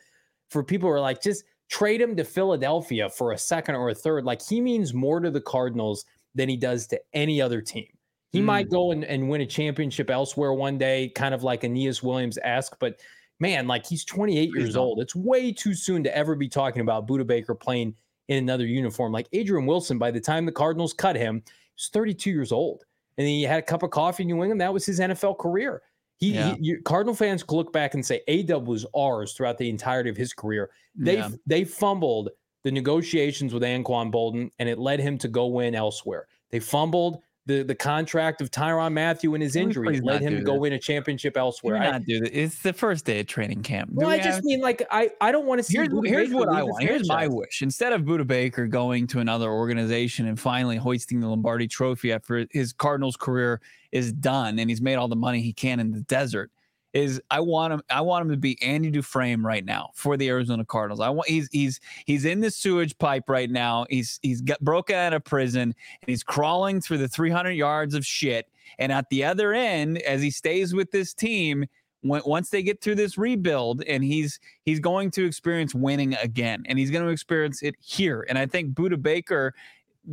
Speaker 1: for people who are like, just trade him to Philadelphia for a second or a third, like he means more to the Cardinals than he does to any other team. He mm. might go and, and win a championship elsewhere one day, kind of like Aeneas Williams esque, but man, like he's 28 years old. It's way too soon to ever be talking about Budda Baker playing in another uniform. Like Adrian Wilson, by the time the Cardinals cut him, he's 32 years old. And he had a cup of coffee in New England. That was his NFL career. He, yeah. he Cardinal fans could look back and say A was ours throughout the entirety of his career. They yeah. they fumbled the negotiations with Anquan Boldin, and it led him to go win elsewhere. They fumbled the the contract of Tyrann Mathieu and his injury led him to go win a championship elsewhere.
Speaker 2: I, not do. It's the first day of training camp.
Speaker 1: Do well, we I just mean like I I don't want to see.
Speaker 2: Here's, here's what I want. Here's my wish. Instead of Budda Baker going to another organization and finally hoisting the Lombardi Trophy after his Cardinals career is done and he's made all the money he can in the desert, is I want him I want him to be Andy Dufresne right now for the Arizona Cardinals. I want he's he's he's in the sewage pipe right now. He's he's got broken out of prison and he's crawling through the 300 yards of shit And at the other end, as he stays with this team, when, once they get through this rebuild and he's he's going to experience winning again and he's going to experience it here and i think Budda Baker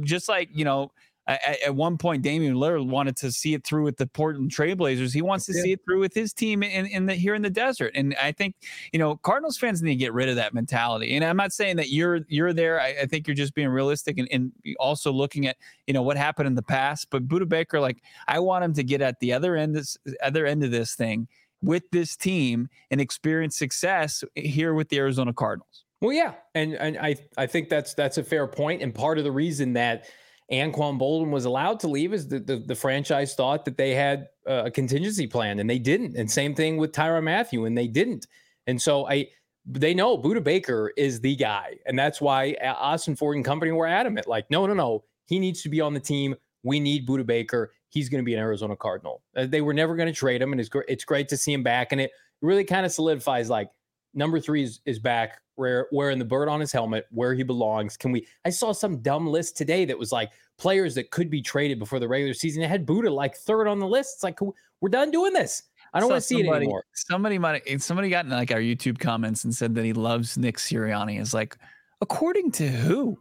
Speaker 2: just like you know at, at, one point, Damian Lillard wanted to see it through with the Portland Trailblazers. He wants to yeah. see it through with his team in, in the here in the desert. And I think, you know, Cardinals fans need to get rid of that mentality. And I'm not saying that you're you're there. I, I think you're just being realistic and, and, also looking at, you know, what happened in the past. But Budda Baker, like, I want him to get at the other end this other end of this thing with this team and experience success here with the Arizona Cardinals.
Speaker 1: Well, yeah, and and I I think that's that's a fair point, and part of the reason that Anquan Boldin was allowed to leave is the, the, the franchise thought that they had a contingency plan and they didn't. And same thing with Tyrann Mathieu and they didn't. And so I they know Budda Baker is the guy. And that's why Ossenfort and company were adamant like, no, no, no, he needs to be on the team. We need Budda Baker. He's going to be an Arizona Cardinal. Uh, they were never going to trade him. And it's, gr- it's great to see him back. And it really kind of solidifies like number three is, is back where wearing the bird on his helmet where he belongs can we i saw some dumb list today that was like players that could be traded before the regular season it had Budda like third on the list it's like we're done doing this i don't want to see it anymore
Speaker 2: somebody might somebody got in like our youtube comments and said that he loves nick sirianni is like according to who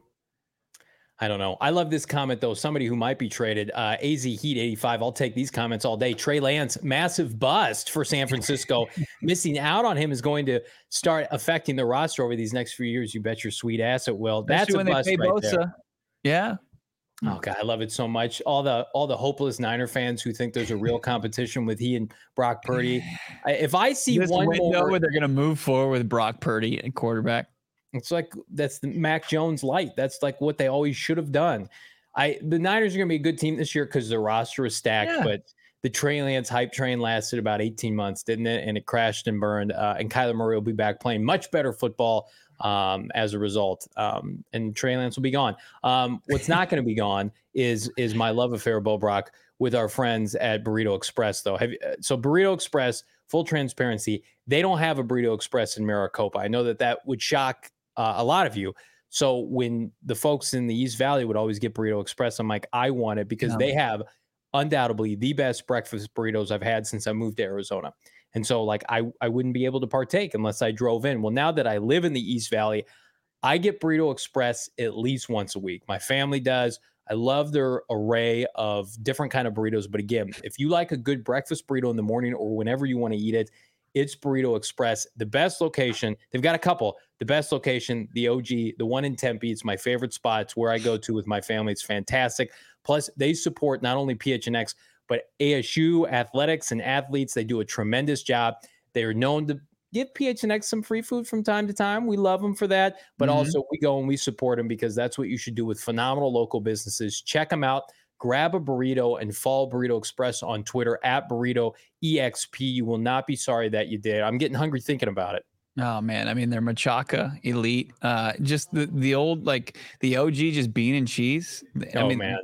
Speaker 1: I don't know. I love this comment though. Somebody who might be traded, uh, AZ Heat 85. I'll take these comments all day. Trey Lance, massive bust for San Francisco. Missing out on him is going to start affecting the roster over these next few years. You bet your sweet ass it will. That's a bust right Bosa. there.
Speaker 2: Yeah.
Speaker 1: Oh God, I love it so much. All the all the hopeless Niner fans who think there's a real competition with he and Brock Purdy. If I see
Speaker 2: this
Speaker 1: one more,
Speaker 2: where they're going to move forward with Brock Purdy at quarterback.
Speaker 1: It's like that's the Mac Jones light. That's like what they always should have done. I the Niners are going to be a good team this year because the roster is stacked, yeah. but the Trey Lance hype train lasted about 18 months, didn't it? And it crashed and burned. Uh, and Kyler Murray will be back playing much better football um, as a result. Um, and Trey Lance will be gone. Um, what's not going to be gone is is my love affair, Bo Brock, with our friends at Burrito Express. Though, Have, so Burrito Express, full transparency, they don't have a Burrito Express in Maricopa. I know that that would shock uh, a lot of you. So when the folks in the East Valley would always get Burrito Express, I'm like, I want it because they have undoubtedly the best breakfast burritos I've had since I moved to Arizona. And so like I I wouldn't be able to partake unless I drove in. Well, now that I live in the East Valley, I get Burrito Express at least once a week. My family does. I love their array of different kind of burritos. But again, if you like a good breakfast burrito in the morning or whenever you want to eat it, it's Burrito Express, the best location. They've got a couple. The best location, the OG, the one in Tempe. It's my favorite spot. It's where I go to with my family. It's fantastic. Plus, they support not only PHNX but ASU athletics and athletes. They do a tremendous job. They are known to give PHNX some free food from time to time. We love them for that, but mm-hmm. also we go and we support them because that's what you should do with phenomenal local businesses. Check them out grab a burrito and follow Burrito Express on Twitter at Burrito EXP. You will not be sorry that you did. I'm getting hungry thinking about it.
Speaker 2: Oh man, I mean they're machaca elite. Uh, just the the old like the OG just bean and cheese. I
Speaker 1: oh
Speaker 2: mean,
Speaker 1: man,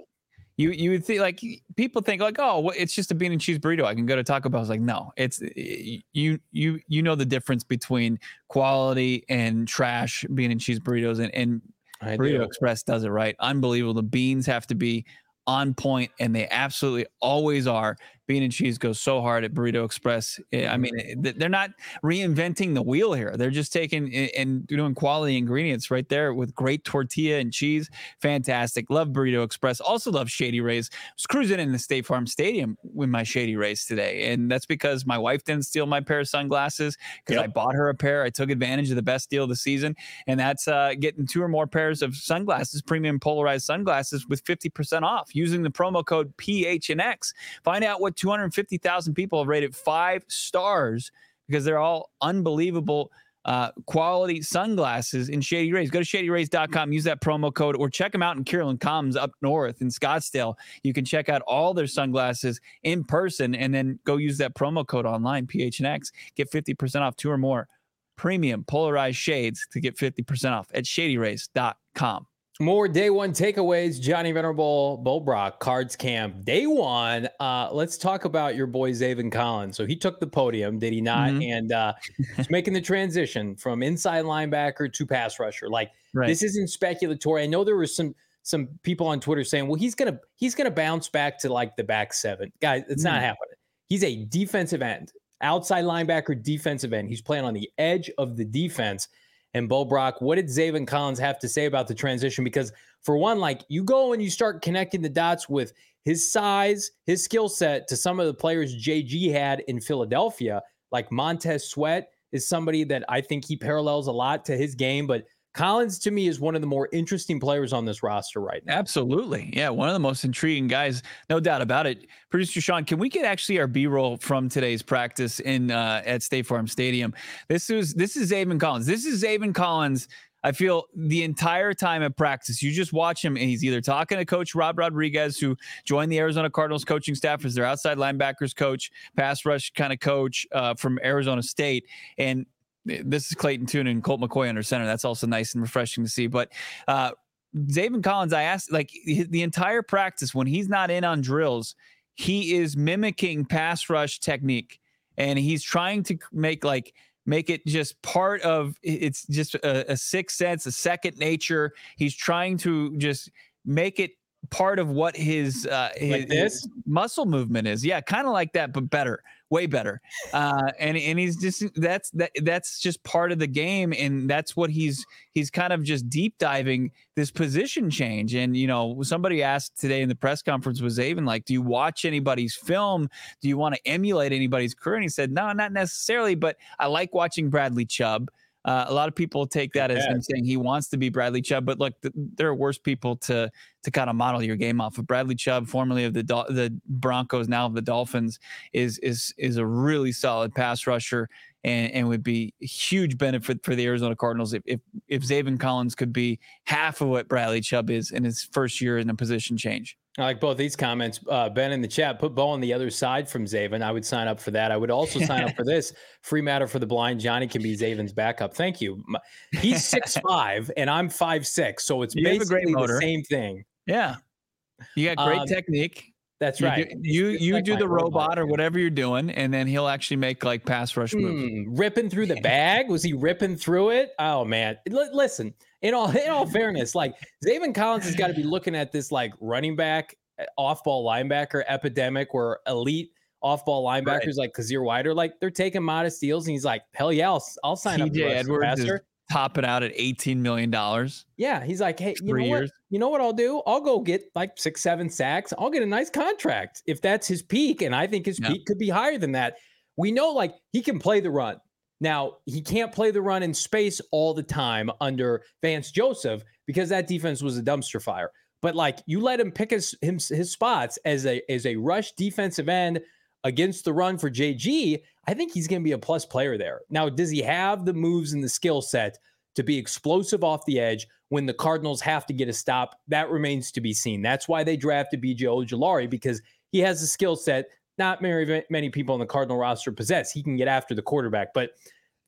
Speaker 2: you you would think like people think like oh it's just a bean and cheese burrito. I can go to Taco Bell. It's like no, it's eh, you you you know the difference between quality and trash bean and cheese burritos and and I Burrito do. Express does it right. Unbelievable. The beans have to be on point, and they absolutely always are bean and cheese goes so hard at Burrito Express. I mean, mm-hmm. eh, they're not reinventing the wheel here. They're just taking and doing quality ingredients right there with great tortilla and cheese. Fantastic. Love Burrito Express. Also love Shady Rays. I was cruising in the State Farm Stadium with my Shady Rays today. And that's because my wife didn't steal my pair of sunglasses because yep. I bought her a pair. I took advantage of the best deal of the season. And that's uh, getting two or more pairs of sunglasses, premium polarized sunglasses with 50% off using the promo code PHNX. Find out what 250,000 people have rated five stars because they're all unbelievable uh, quality sunglasses in Shady Rays. Go to shadyrays.com, use that promo code, or check them out in Kierland Commons up north in Scottsdale. You can check out all their sunglasses in person and then go use that promo code online, PHNX. Get 50% off two or more premium polarized shades to get 50% off at shadyrays.com.
Speaker 1: More day one takeaways. Johnny Venerable, Bo Brack, Cards Camp, day one. Uh, let's talk about your boy Zaven Collins. So he took the podium, did he not? Mm-hmm. And uh, he's making the transition from inside linebacker to pass rusher. Like right. this isn't speculatory. I know there was some some people on Twitter saying, "Well, he's gonna he's gonna bounce back to like the back seven. Guys, it's mm. not happening. He's a defensive end, outside linebacker, defensive end. He's playing on the edge of the defense. And Bo Brack, what did Zaven Collins have to say about the transition? Because for one, like you go and you start connecting the dots with his size, his skill set to some of the players JG had in Philadelphia, like Montez Sweat is somebody that I think he parallels a lot to his game, but Collins to me is one of the more interesting players on this roster right now.
Speaker 2: Absolutely. Yeah, one of the most intriguing guys, no doubt about it. Producer Sean, can we get actually our B-roll from today's practice in uh, at State Farm Stadium? This is this is Zaven Collins. This is Zaven Collins. I feel the entire time at practice, you just watch him, and he's either talking to Coach Rob Rodriguez, who joined the Arizona Cardinals coaching staff as their outside linebackers coach, pass rush kind of coach uh, from Arizona State, and this is Clayton Tune and Colt McCoy under center. That's also nice and refreshing to see. But uh, Zaven Collins, I asked like the entire practice when he's not in on drills, he is mimicking pass rush technique, and he's trying to make like make it just part of it's just a, a sixth sense, a second nature. He's trying to just make it part of what his uh
Speaker 1: like
Speaker 2: his, his muscle movement is. Yeah, kind of like that, but better way better. Uh, and and he's just that's that that's just part of the game, and that's what he's he's kind of just deep diving this position change. And you know, somebody asked today in the press conference was even like, "Do you watch anybody's film? Do you want to emulate anybody's career?" And he said, "No, not necessarily, but I like watching Bradley Chubb." Uh, a lot of people take that as him saying he wants to be Bradley Chubb, but look, th- there are worse people to to kind of model your game off of. Bradley Chubb, formerly of the the Broncos, now of the Dolphins, is is is a really solid pass rusher and, and would be a huge benefit for the Arizona Cardinals if if if Zaven Collins could be half of what Bradley Chubb is in his first year in a position change.
Speaker 1: I like both these comments. Uh, ben in the chat put Bo on the other side from Zaven. I would sign up for that. I would also sign up for this free matter for the blind. Johnny can be Zaven's backup. Thank you. He's six five and I'm five six, so it's you basically the same thing.
Speaker 2: Yeah, you got great um, technique.
Speaker 1: That's right.
Speaker 2: You do, you, you do the robot, robot, or whatever you're doing, and then he'll actually make like pass rush moves.
Speaker 1: Hmm, ripping through the bag? Was he ripping through it? Oh man! L- listen, in all in all fairness, like Zaven Collins has got to be looking at this like running back, eh, off ball linebacker epidemic, where elite off ball linebackers right. like Kyzir White are like they're taking modest deals, and he's like, hell yeah, I'll, I'll sign
Speaker 2: TJ
Speaker 1: up.
Speaker 2: Edwards is topping out at eighteen million dollars.
Speaker 1: Yeah, he's like, hey, you know years. what? You know what I'll do? I'll go get like six, seven sacks. I'll get a nice contract if that's his peak, and I think his yeah. peak could be higher than that. We know like he can play the run. Now, he can't play the run in space all the time under Vance Joseph because that defense was a dumpster fire. But like you let him pick his his, his spots as a as a rush defensive end against the run for JG, I think he's going to be a plus player there. Now, does he have the moves and the skill set to be explosive off the edge when the Cardinals have to get a stop? That remains to be seen. That's why they drafted BJ Ojulari because he has a skill set not very many people on the Cardinal roster possess. He can get after the quarterback, but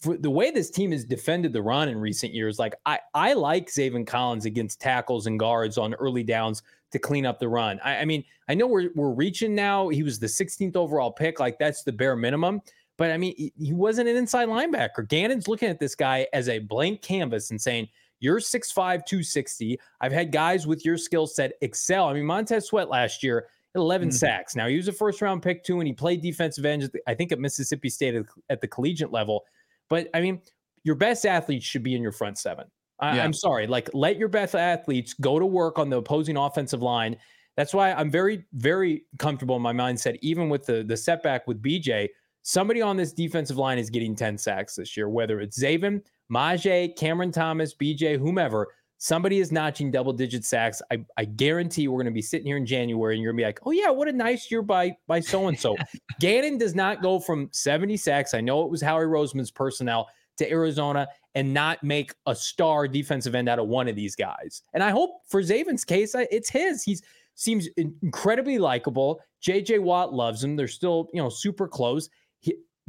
Speaker 1: the way this team has defended the run in recent years, like I, I like Zaven Collins against tackles and guards on early downs to clean up the run. I, I mean, I know we're we're reaching now. He was the 16th overall pick, like that's the bare minimum. But I mean, he, wasn't an inside linebacker. Gannon's looking at this guy as a blank canvas and saying, You're 6'5, 260. I've had guys with your skill set excel. I mean, Montez Sweat last year 11 mm-hmm. sacks. Now he was a first round pick too, and he played defensive end, I think, at Mississippi State at, at the collegiate level. But I mean, your best athletes should be in your front seven. I, am sorry. Like, let your best athletes go to work on the opposing offensive line. That's why I'm very, very comfortable in my mindset, even with the the setback with BJ. Somebody on this defensive line is getting 10 sacks this year, whether it's Zaven, Myjai, Cameron Thomas, BJ, whomever. Somebody is notching double digit sacks. I, I guarantee we're going to be sitting here in January and you're going to be like, oh, yeah, what a nice year by by so and so. Gannon does not go from 70 sacks. I know it was Howie Roseman's personnel to Arizona and not make a star defensive end out of one of these guys. And I hope for Zaven's case, it's his. He's seems incredibly likable. JJ Watt loves him. They're still, you know, super close.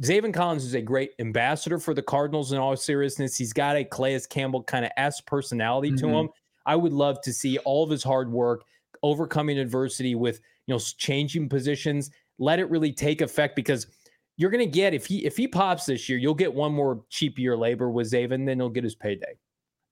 Speaker 1: Zaven Collins is a great ambassador for the Cardinals in all seriousness. He's got a Calais Campbell kind of S personality mm-hmm. to him. I would love to see all of his hard work, overcoming adversity with, you know, changing positions, let it really take effect because you're going to get if he if he pops this year, you'll get one more cheap year labor with Zaven, then he'll get his payday.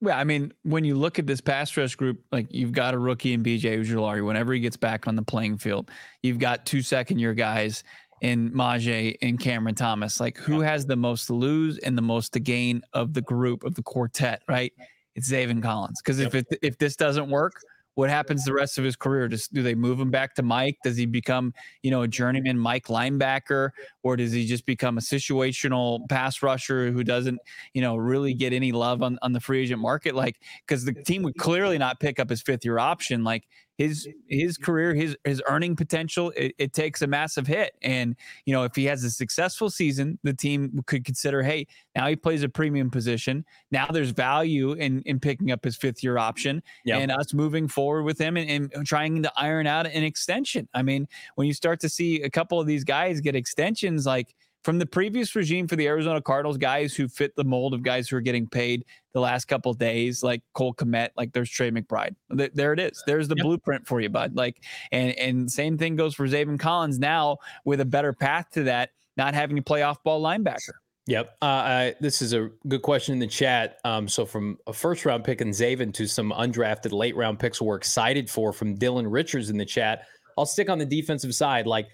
Speaker 2: Well, I mean, when you look at this pass rush group, like you've got a rookie in BJ Ojulari. Whenever he gets back on the playing field, you've got two second year guys in Myjai and Cameron Thomas. Like, who has the most to lose and the most to gain of the group of the quartet? Right? It's Zaven Collins. Because if it, if this doesn't work, what happens the rest of his career? Just do they move him back to Mike? Does he become, you know, a journeyman Mike linebacker, or does he just become a situational pass rusher who doesn't, you know, really get any love on, on the free agent market? Like, because the team would clearly not pick up his fifth year option. Like his his career, his his earning potential, it, it, takes a massive hit. And you know, if he has a successful season, the team could consider, hey, now he plays a premium position. Now there's value in in picking up his fifth year option yep. and us moving forward with him and, and trying to iron out an extension. I mean, when you start to see a couple of these guys get extensions, like from the previous regime for the Arizona Cardinals, guys who fit the mold of guys who are getting paid the last couple days, like Cole Kmet, like there's Trey McBride. There it is. There's the yep. blueprint for you, bud. Like, and and same thing goes for Zaven Collins now with a better path to that, not having to play off ball linebacker.
Speaker 1: Yep. Uh, I, this is a good question in the chat. Um, so from a first round pick in Zaven to some undrafted late round picks we're excited for from Dylan Richards in the chat. I'll stick on the defensive side. Like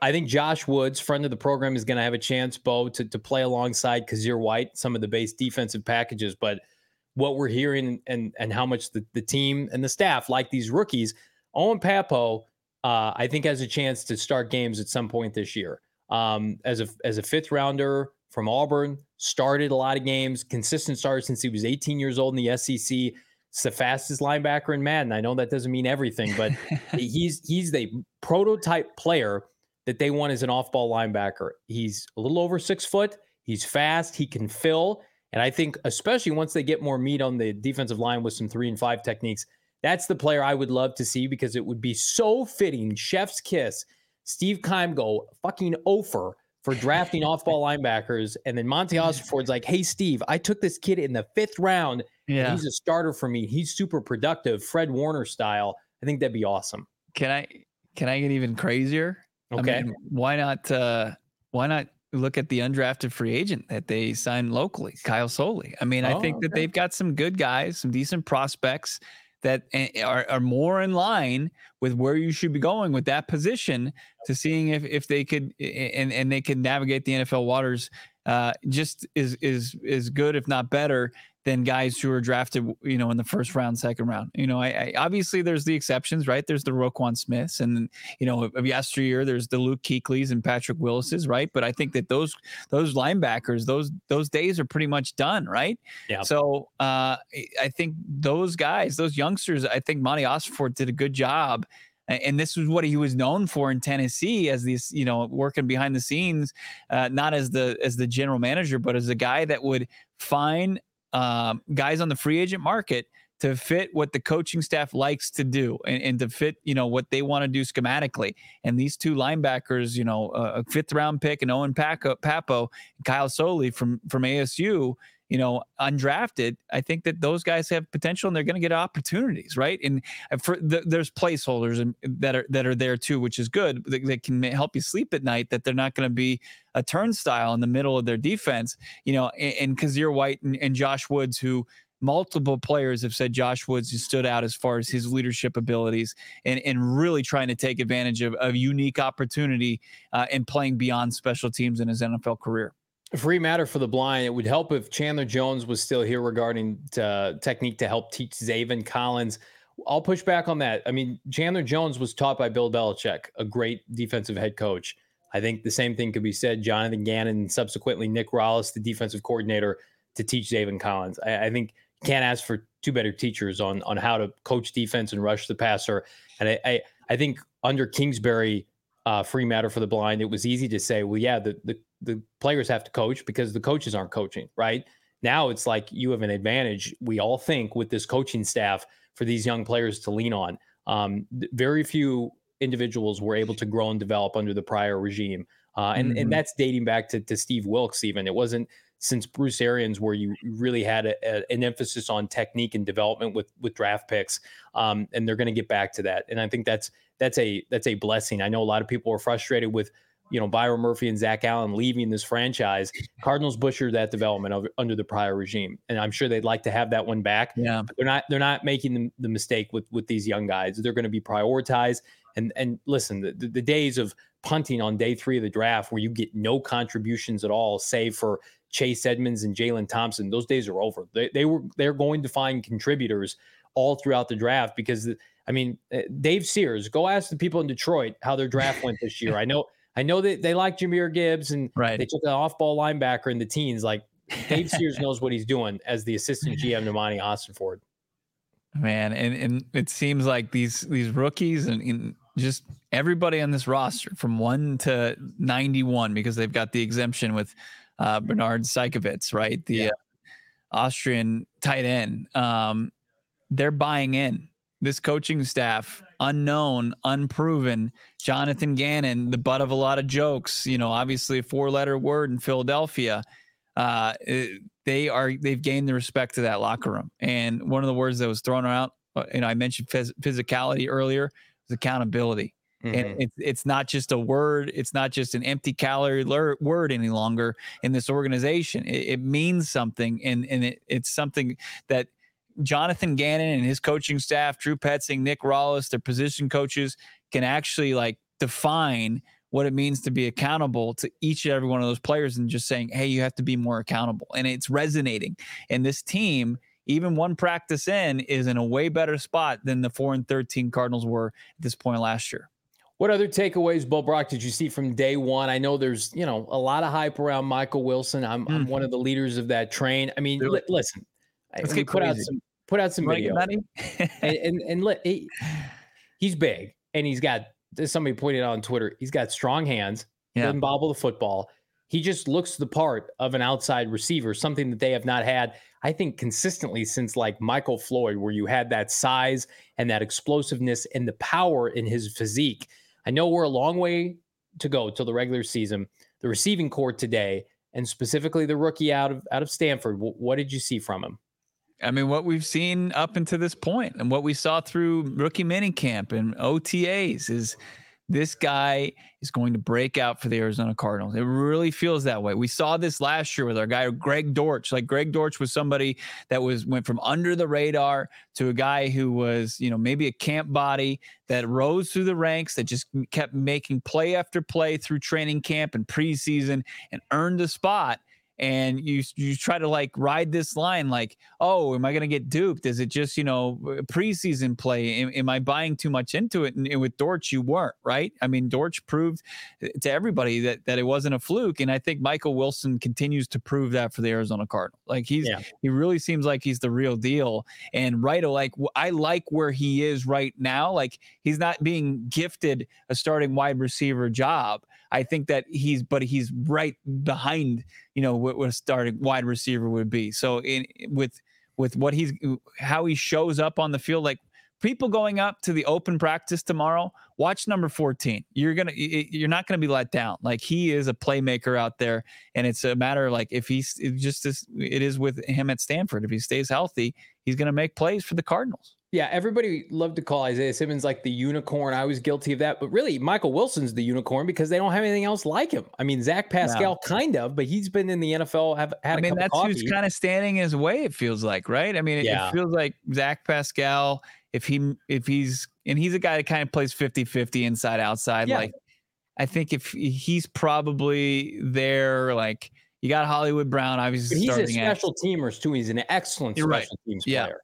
Speaker 1: I think Josh Woods, friend of the program, is going to have a chance, Bo, to, to play alongside Kyzir White, some of the base defensive packages. But what we're hearing and and how much the, the team and the staff like these rookies, Owen Pappoe, uh, I think has a chance to start games at some point this year. Um, as a as a fifth rounder from Auburn, started a lot of games, consistent starter since he was 18 years old in the SEC. It's the fastest linebacker in Madden. I know that doesn't mean everything, but he's he's the prototype player that they want is an off ball linebacker. He's a little over six foot. He's fast. He can fill. And I think, especially once they get more meat on the defensive line with some three and five techniques, that's the player I would love to see because it would be so fitting. Chef's kiss. Steve Keim go fucking over for drafting off ball linebackers. And then Monti Ossenfort's like, hey, Steve, I took this kid in the fifth round. Yeah. he's a starter for me. He's super productive, Fred Warner style. I think that'd be awesome.
Speaker 2: Can I can I get even crazier?
Speaker 1: Okay. I
Speaker 2: mean, why not? Uh, why not look at the undrafted free agent that they signed locally, Kyle Soelle? I mean, oh, I think okay. that they've got some good guys, some decent prospects that eh, are, are more in line with where you should be going with that position to seeing if, if they could and, and they can navigate the NFL waters uh, just is is is good if not better than guys who are drafted, you know, in the first round, second round. You know, I, I obviously there's the exceptions, right? There's the Roquan Smiths, and you know, of yesteryear, there's the Luke Kuechlys and Patrick Willis's, right? But I think that those those linebackers, those those days are pretty much done, right?
Speaker 1: Yeah.
Speaker 2: So uh, I think those guys, those youngsters, I think Monti Ossenfort did a good job and this was what he was known for in Tennessee as these you know working behind the scenes uh, not as the as the general manager but as a guy that would find um, guys on the free agent market to fit what the coaching staff likes to do and, and to fit, you know, what they want to do schematically. And these two linebackers, you know, a fifth round pick and Owen Paco, Pappoe, Kyle Soelle from from ASU, you know, undrafted, I think that those guys have potential and they're going to get opportunities, right? And for the, there's placeholders and that are that are there too, which is good. That, that can help you sleep at night. That they're not going to be a turnstile in the middle of their defense, you know. And, and Kyzir White and, and Josh Woods, who multiple players have said Josh Woods has stood out as far as his leadership abilities and, and really trying to take advantage of a unique opportunity uh, and playing beyond special teams in his NFL career.
Speaker 1: Free matter for the blind. It would help if Chandler Jones was still here regarding uh, technique to help teach Zaven Collins. I'll push back on that. I mean, Chandler Jones was taught by Bill Belichick, a great defensive head coach. I think the same thing could be said. Jonathan Gannon and subsequently Nick Rallis, the defensive coordinator, to teach Zaven Collins. I, I think can't ask for two better teachers on on how to coach defense and rush the passer. And I I, I think under Kingsbury, uh, free matter for the blind, it was easy to say, well, yeah, the the the players have to coach because the coaches aren't coaching, right? Now it's like you have an advantage. We all think with this coaching staff for these young players to lean on. Um, very few individuals were able to grow and develop under the prior regime, uh, and mm-hmm. and that's dating back to to Steve Wilks. Even it wasn't since Bruce Arians where you really had a, a, an emphasis on technique and development with with draft picks, um, and they're going to get back to that. And I think that's that's a that's a blessing. I know a lot of people are frustrated with you know Byron Murphy and Zach Allen leaving this franchise. Cardinals butchered that development of, under the prior regime, and I'm sure they'd like to have that one back.
Speaker 2: Yeah,
Speaker 1: but they're not they're not making the, the mistake with with these young guys. They're going to be prioritized. And and listen, the, the days of punting on day three of the draft where you get no contributions at all, save for Chase Edmonds and Jalen Thompson, those days are over. They, they were they're going to find contributors all throughout the draft because I mean eh, Dave Sears, go ask the people in Detroit how their draft went this year. I know I know that they like Jahmyr Gibbs and
Speaker 2: right.
Speaker 1: they took an off-ball linebacker in the teens. Like Dave Sears knows what he's doing as the assistant GM Nemani Ossenfort.
Speaker 2: Man, and and it seems like these these rookies and, and just everybody on this roster from one to 91 because they've got the exemption with uh, Bernhard Seikovits, right? The yeah. uh, Austrian tight end. Um, they're buying in. This coaching staff, unknown, unproven. Jonathan Gannon, the butt of a lot of jokes. You know, obviously a four-letter word in Philadelphia. Uh, they are they've gained the respect of that locker room. And one of the words that was thrown out, uh, you know, I mentioned phys- physicality earlier is accountability. Mm-hmm. And it's it's not just a word. It's not just an empty calorie word any longer in this organization. It, it means something, and and it, it's something that Jonathan Gannon and his coaching staff, Drew Petzing, Nick Rallis, their position coaches, can actually like define what it means to be accountable to each and every one of those players, and just saying, "Hey, you have to be more accountable," and it's resonating. And this team even one practice in, is in a way better spot than the four and thirteen Cardinals were at this point last year.
Speaker 1: What other takeaways, Bo Brack, did you see from day one? I know there's, you know, a lot of hype around Michael Wilson. I'm, mm. I'm one of the leaders of that train. I mean, li- listen,
Speaker 2: Let's get
Speaker 1: put
Speaker 2: crazy.
Speaker 1: out some put out some video, and and, and let, he, he's big and he's got. Somebody pointed out on Twitter, he's got strong hands. Yeah. Doesn't bobble the football. He just looks the part of an outside receiver, something that they have not had. I think consistently since like Michael Floyd, where you had that size and that explosiveness and the power in his physique. I know we're a long way to go till the regular season. The receiving core today, and specifically the rookie out of out of Stanford, what did you see from him?
Speaker 2: I mean, what we've seen up until this point, and what we saw through rookie minicamp and OTAs is this guy is going to break out for the Arizona Cardinals. It really feels that way. We saw this last year with our guy Greg Dortch. Like Greg Dortch was somebody that was went from under the radar to a guy who was, you know, maybe a camp body that rose through the ranks that just kept making play after play through training camp and preseason and earned a spot and you you try to like ride this line like oh am i going to get duped? Is it just you know preseason play? Am, am i buying too much into it? And, and, with dortch you weren't right? I mean dortch proved uh, to everybody that that it wasn't a fluke and i think michael wilson continues to prove that for the arizona cardinals like he's yeah. he really seems like he's the real deal and right like i like where he is right now. Like he's not being gifted a starting wide receiver job I think that he's, but he's right behind, you know, what, what a starting wide receiver would be. So in with with what he's how he shows up on the field, like people going up to the open practice tomorrow, watch number 14. You're gonna you're not gonna be let down. Like he is a playmaker out there, and it's a matter of like if he's just as it is with him at Stanford. If he stays healthy, he's gonna make plays for the Cardinals.
Speaker 1: Yeah, everybody loved to call Isaiah Simmons like the unicorn. I was guilty of that, but really, Michael Wilson's the unicorn because they don't have anything else like him. I mean, Zach Pascal, no. kind of, but he's been in the NFL. Have had. I
Speaker 2: mean, that's who's kind of standing his way. It feels like, right? I mean, it, yeah. it feels like Zach Pascal. If he, if he's, and he's a guy that kind of plays 50-50 inside outside. Yeah. Like, I think if he's probably there, like you got Hollywood Brown, obviously.
Speaker 1: But he's a special at, teamers too. He's an excellent special right. teams
Speaker 2: yeah.
Speaker 1: player.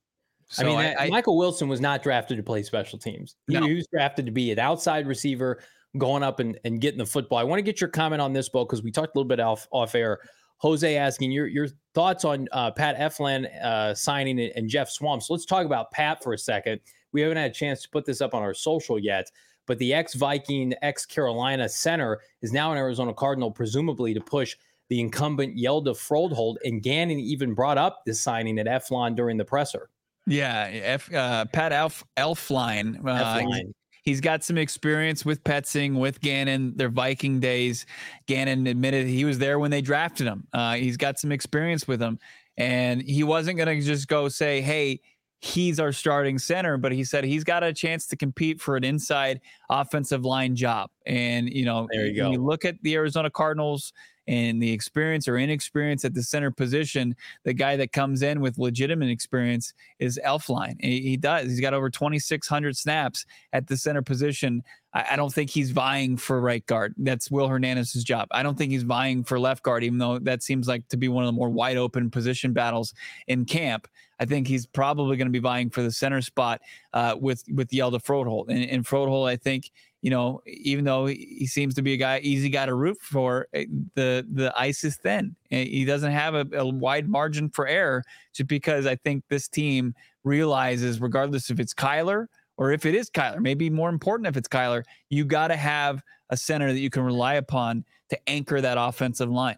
Speaker 1: So I mean, I, I, Michael Wilson was not drafted to play special teams. He, no. he, was drafted to be an outside receiver, going up and, and getting the football. I want to get your comment on this, Bo, because we talked a little bit off off air. Jose asking your your thoughts on uh, Pat Elflein uh, signing and Jeff Swarm. So let's talk about Pat for a second. We haven't had a chance to put this up on our social yet, but the ex Viking, ex Carolina center is now an Arizona Cardinal, presumably to push the incumbent Hjalte Froholdt. And Gannon even brought up this signing at Elflein during the presser.
Speaker 2: Yeah, F, uh, Pat Elf Elflein. Uh, he's, he's got some experience with Petzing, with Gannon, their Viking days. Gannon admitted he was there when they drafted him. Uh, he's got some experience with them, and he wasn't going to just go say, "Hey, he's our starting center, but he said he's got a chance to compete for an inside offensive line job. And, you know,
Speaker 1: there you go.
Speaker 2: you look at the Arizona Cardinals and the experience or inexperience at the center position, the guy that comes in with legitimate experience is Elflein. He, he does. He's got over 2,600 snaps at the center position. I, don't think he's vying for right guard. That's Will Hernandez's job. I don't think he's vying for left guard, even though that seems like to be one of the more wide open position battles in camp. I think he's probably going to be vying for the center spot uh, with with Hjalte Froholdt. And, and Froholdt, I think, you know, even though he seems to be a guy easy guy to root for, eh, the the ice is thin. He doesn't have a, a wide margin for error, just because I think this team realizes, regardless if it's Kyler or if it is Kyler, maybe more important if it's Kyler, you got to have a center that you can rely upon to anchor that offensive line.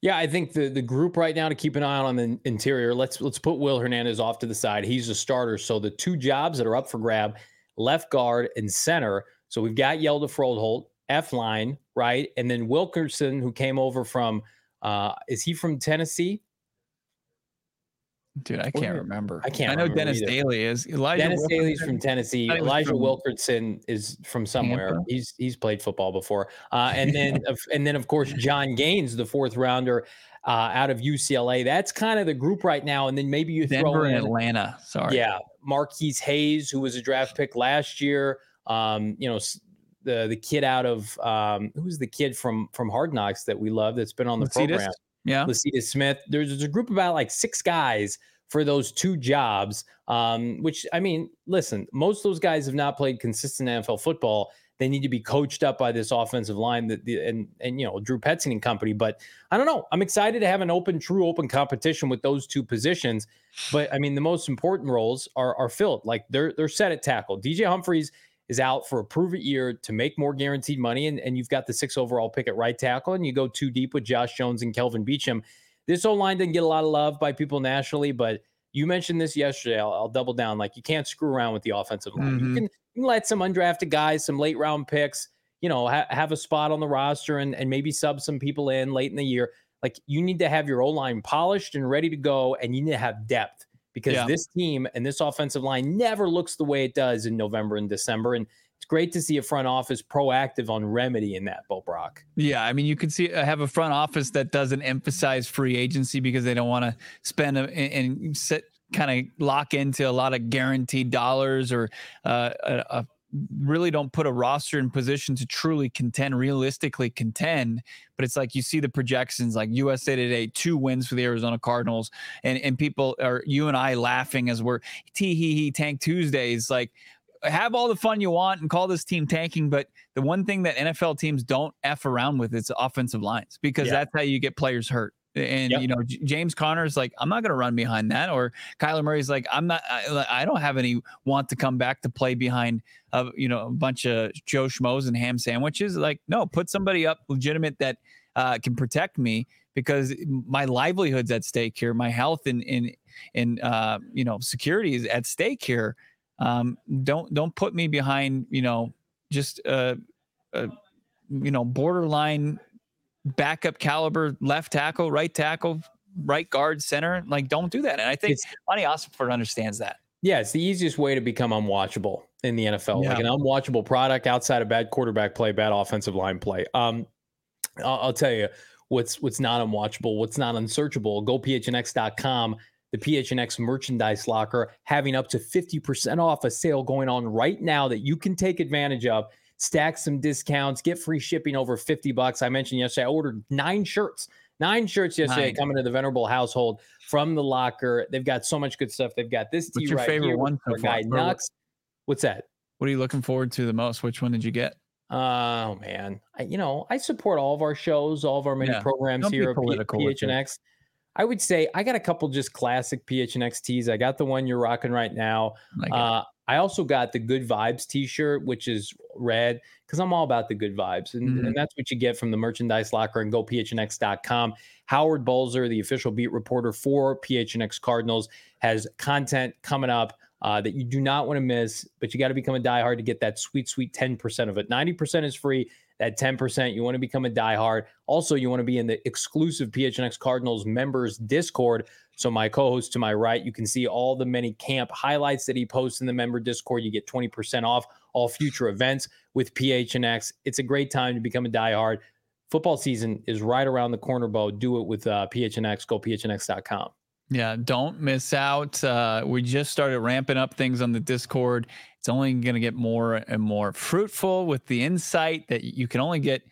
Speaker 1: Yeah, I think the the group right now to keep an eye on on the interior. Let's let's put Will Hernandez off to the side. He's a starter, so the two jobs that are up for grab, left guard and center. So we've got Hjalte Froholdt, Elflein, right, and then Wilkinson, who came over from. Uh, is he from Tennessee?
Speaker 2: Dude, I can't remember.
Speaker 1: I can't.
Speaker 2: I know Dennis either. Daly is.
Speaker 1: Elijah Dennis Wilkinson, Daly's from Tennessee. Elijah from Wilkinson is from somewhere. Tampa. He's he's played football before. Uh, and then and then of course John Gaines, the fourth rounder uh, out of UCLA. That's kind of the group right now. And then maybe you
Speaker 2: Denver
Speaker 1: throw in
Speaker 2: Atlanta. Sorry.
Speaker 1: Yeah, Marquis Hayes, who was a draft pick last year. Um, you know, the the kid out of um, who's the kid from from Hard Knocks that we love that's been on the program.
Speaker 2: Yeah.
Speaker 1: Lecitus Smith. There's, there's a group about like six guys for those two jobs. Um, which I mean, listen, most of those guys have not played consistent NFL football. They need to be coached up by this offensive line that the and and you know Drew Petzing and company. But I don't know. I'm excited to have an open, true open competition with those two positions. But I mean, the most important roles are are filled. Like they're they're set at tackle. DJ Humphries is out for a prove it year to make more guaranteed money. And, and you've got the six overall pick at right tackle, and you go too deep with Josh Jones and Kelvin Beachum. This O line didn't get a lot of love by people nationally, but you mentioned this yesterday. I'll, I'll double down. Like you can't screw around with the offensive line. Mm-hmm. You, can, you, can, let some undrafted guys, some late round picks, you know, ha- have a spot on the roster and, and maybe sub some people in late in the year. Like you need to have your O line polished and ready to go, and you need to have depth because yeah. this team and this offensive line never looks the way it does in November and December. And it's great to see a front office proactive on remedying that, Bo Brack.
Speaker 2: Yeah, I mean, you can see uh, have a front office that doesn't emphasize free agency because they don't want to spend a, and sit kind of lock into a lot of guaranteed dollars or uh, a, a really don't put a roster in position to truly contend, realistically contend. But it's like you see the projections, like USA Today, two wins for the Arizona Cardinals, and and people are you and I laughing as we're tee hee hee tank Tuesdays. Like have all the fun you want and call this team tanking, but the one thing that NFL teams don't f around with is offensive lines because yeah. that's how you get players hurt. And yep. you know, J- James Conner's like, I'm not going to run behind that, or Kyler Murray's like, I'm not. I, I, don't have any want to come back to play behind, uh, you know, a bunch of Joe schmoes and ham sandwiches. Like, no, put somebody up legitimate that uh, can protect me because my livelihood's at stake here, my health and in in uh, you know security is at stake here. Um, don't don't put me behind you know just uh, uh you know borderline backup caliber left tackle, right tackle, right guard, center. Like don't do that. And I think it's, Monti Ossenfort understands that.
Speaker 1: Yeah, it's the easiest way to become unwatchable in the NFL. Yeah. Like an unwatchable product outside of bad quarterback play, bad offensive line play. Um, I'll, I'll tell you what's what's not unwatchable, what's not unsearchable. Go phnx.com the PHNX merchandise locker having up to 50% off a sale going on right now that you can take advantage of. Stack some discounts, get free shipping over 50 bucks. I mentioned yesterday, I ordered nine shirts, nine shirts yesterday nine. coming to the Venerable household from the locker. They've got so much good stuff. They've got this
Speaker 2: What's your
Speaker 1: right
Speaker 2: favorite
Speaker 1: here
Speaker 2: one
Speaker 1: so guy Nux. What's that?
Speaker 2: What are you looking forward to the most? Which one did you get?
Speaker 1: Oh man, I, you know I support all of our shows, all of our many yeah. programs Don't here at PHNX. I would say I got a couple just classic PHNX tees. I got the one you're rocking right now. Like uh, I also got the Good Vibes T-shirt, which is red, because I'm all about the good vibes, and, mm-hmm. and, that's what you get from the merchandise locker and GoPHNX.com. Howard Balzer, the official beat reporter for PHNX Cardinals, has content coming up uh, that you do not want to miss. But you got to become a diehard to get that sweet, sweet 10% of it. 90% is free. That 10%. You want to become a diehard. Also, you want to be in the exclusive PHNX Cardinals members Discord. So, my co host to my right, you can see all the many camp highlights that he posts in the member Discord. You get 20% off all future events with PHNX. It's a great time to become a diehard. Football season is right around the corner, Bo. Do it with uh, PHNX. Go PHNX.com.
Speaker 2: Yeah, don't miss out. Uh, we just started ramping up things on the Discord. It's only going to get more and more fruitful with the insight that you can only get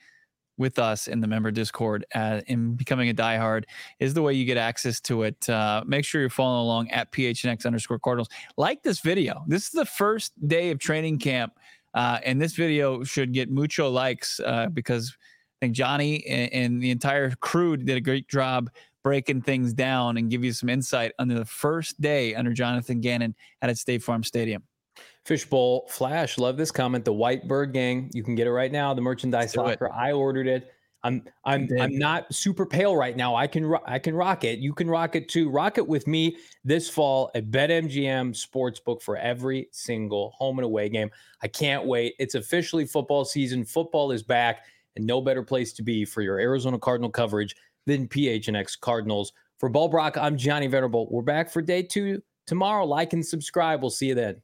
Speaker 2: with us in the member Discord. Uh, in becoming a diehard is the way you get access to it. Uh, make sure you're following along at PHNX underscore Cardinals. Like this video. This is the first day of training camp, uh, and this video should get mucho likes uh, because I think Johnny and, and the entire crew did a great job breaking things down and give you some insight under the first day under Jonathan Gannon at State Farm Stadium.
Speaker 1: Fishbowl Flash, love this comment. The White Bird Gang, you can get it right now. The merchandise locker, I ordered it. I'm I'm I'm not super pale right now. I can I can rock it. You can rock it too. Rock it with me this fall at BetMGM Sportsbook for every single home and away game. I can't wait. It's officially football season. Football is back, and no better place to be for your Arizona Cardinal coverage than PHNX Cardinals. For Bo Brack, I'm Johnny Venerable. We're back for day two tomorrow. Like and subscribe. We'll see you then.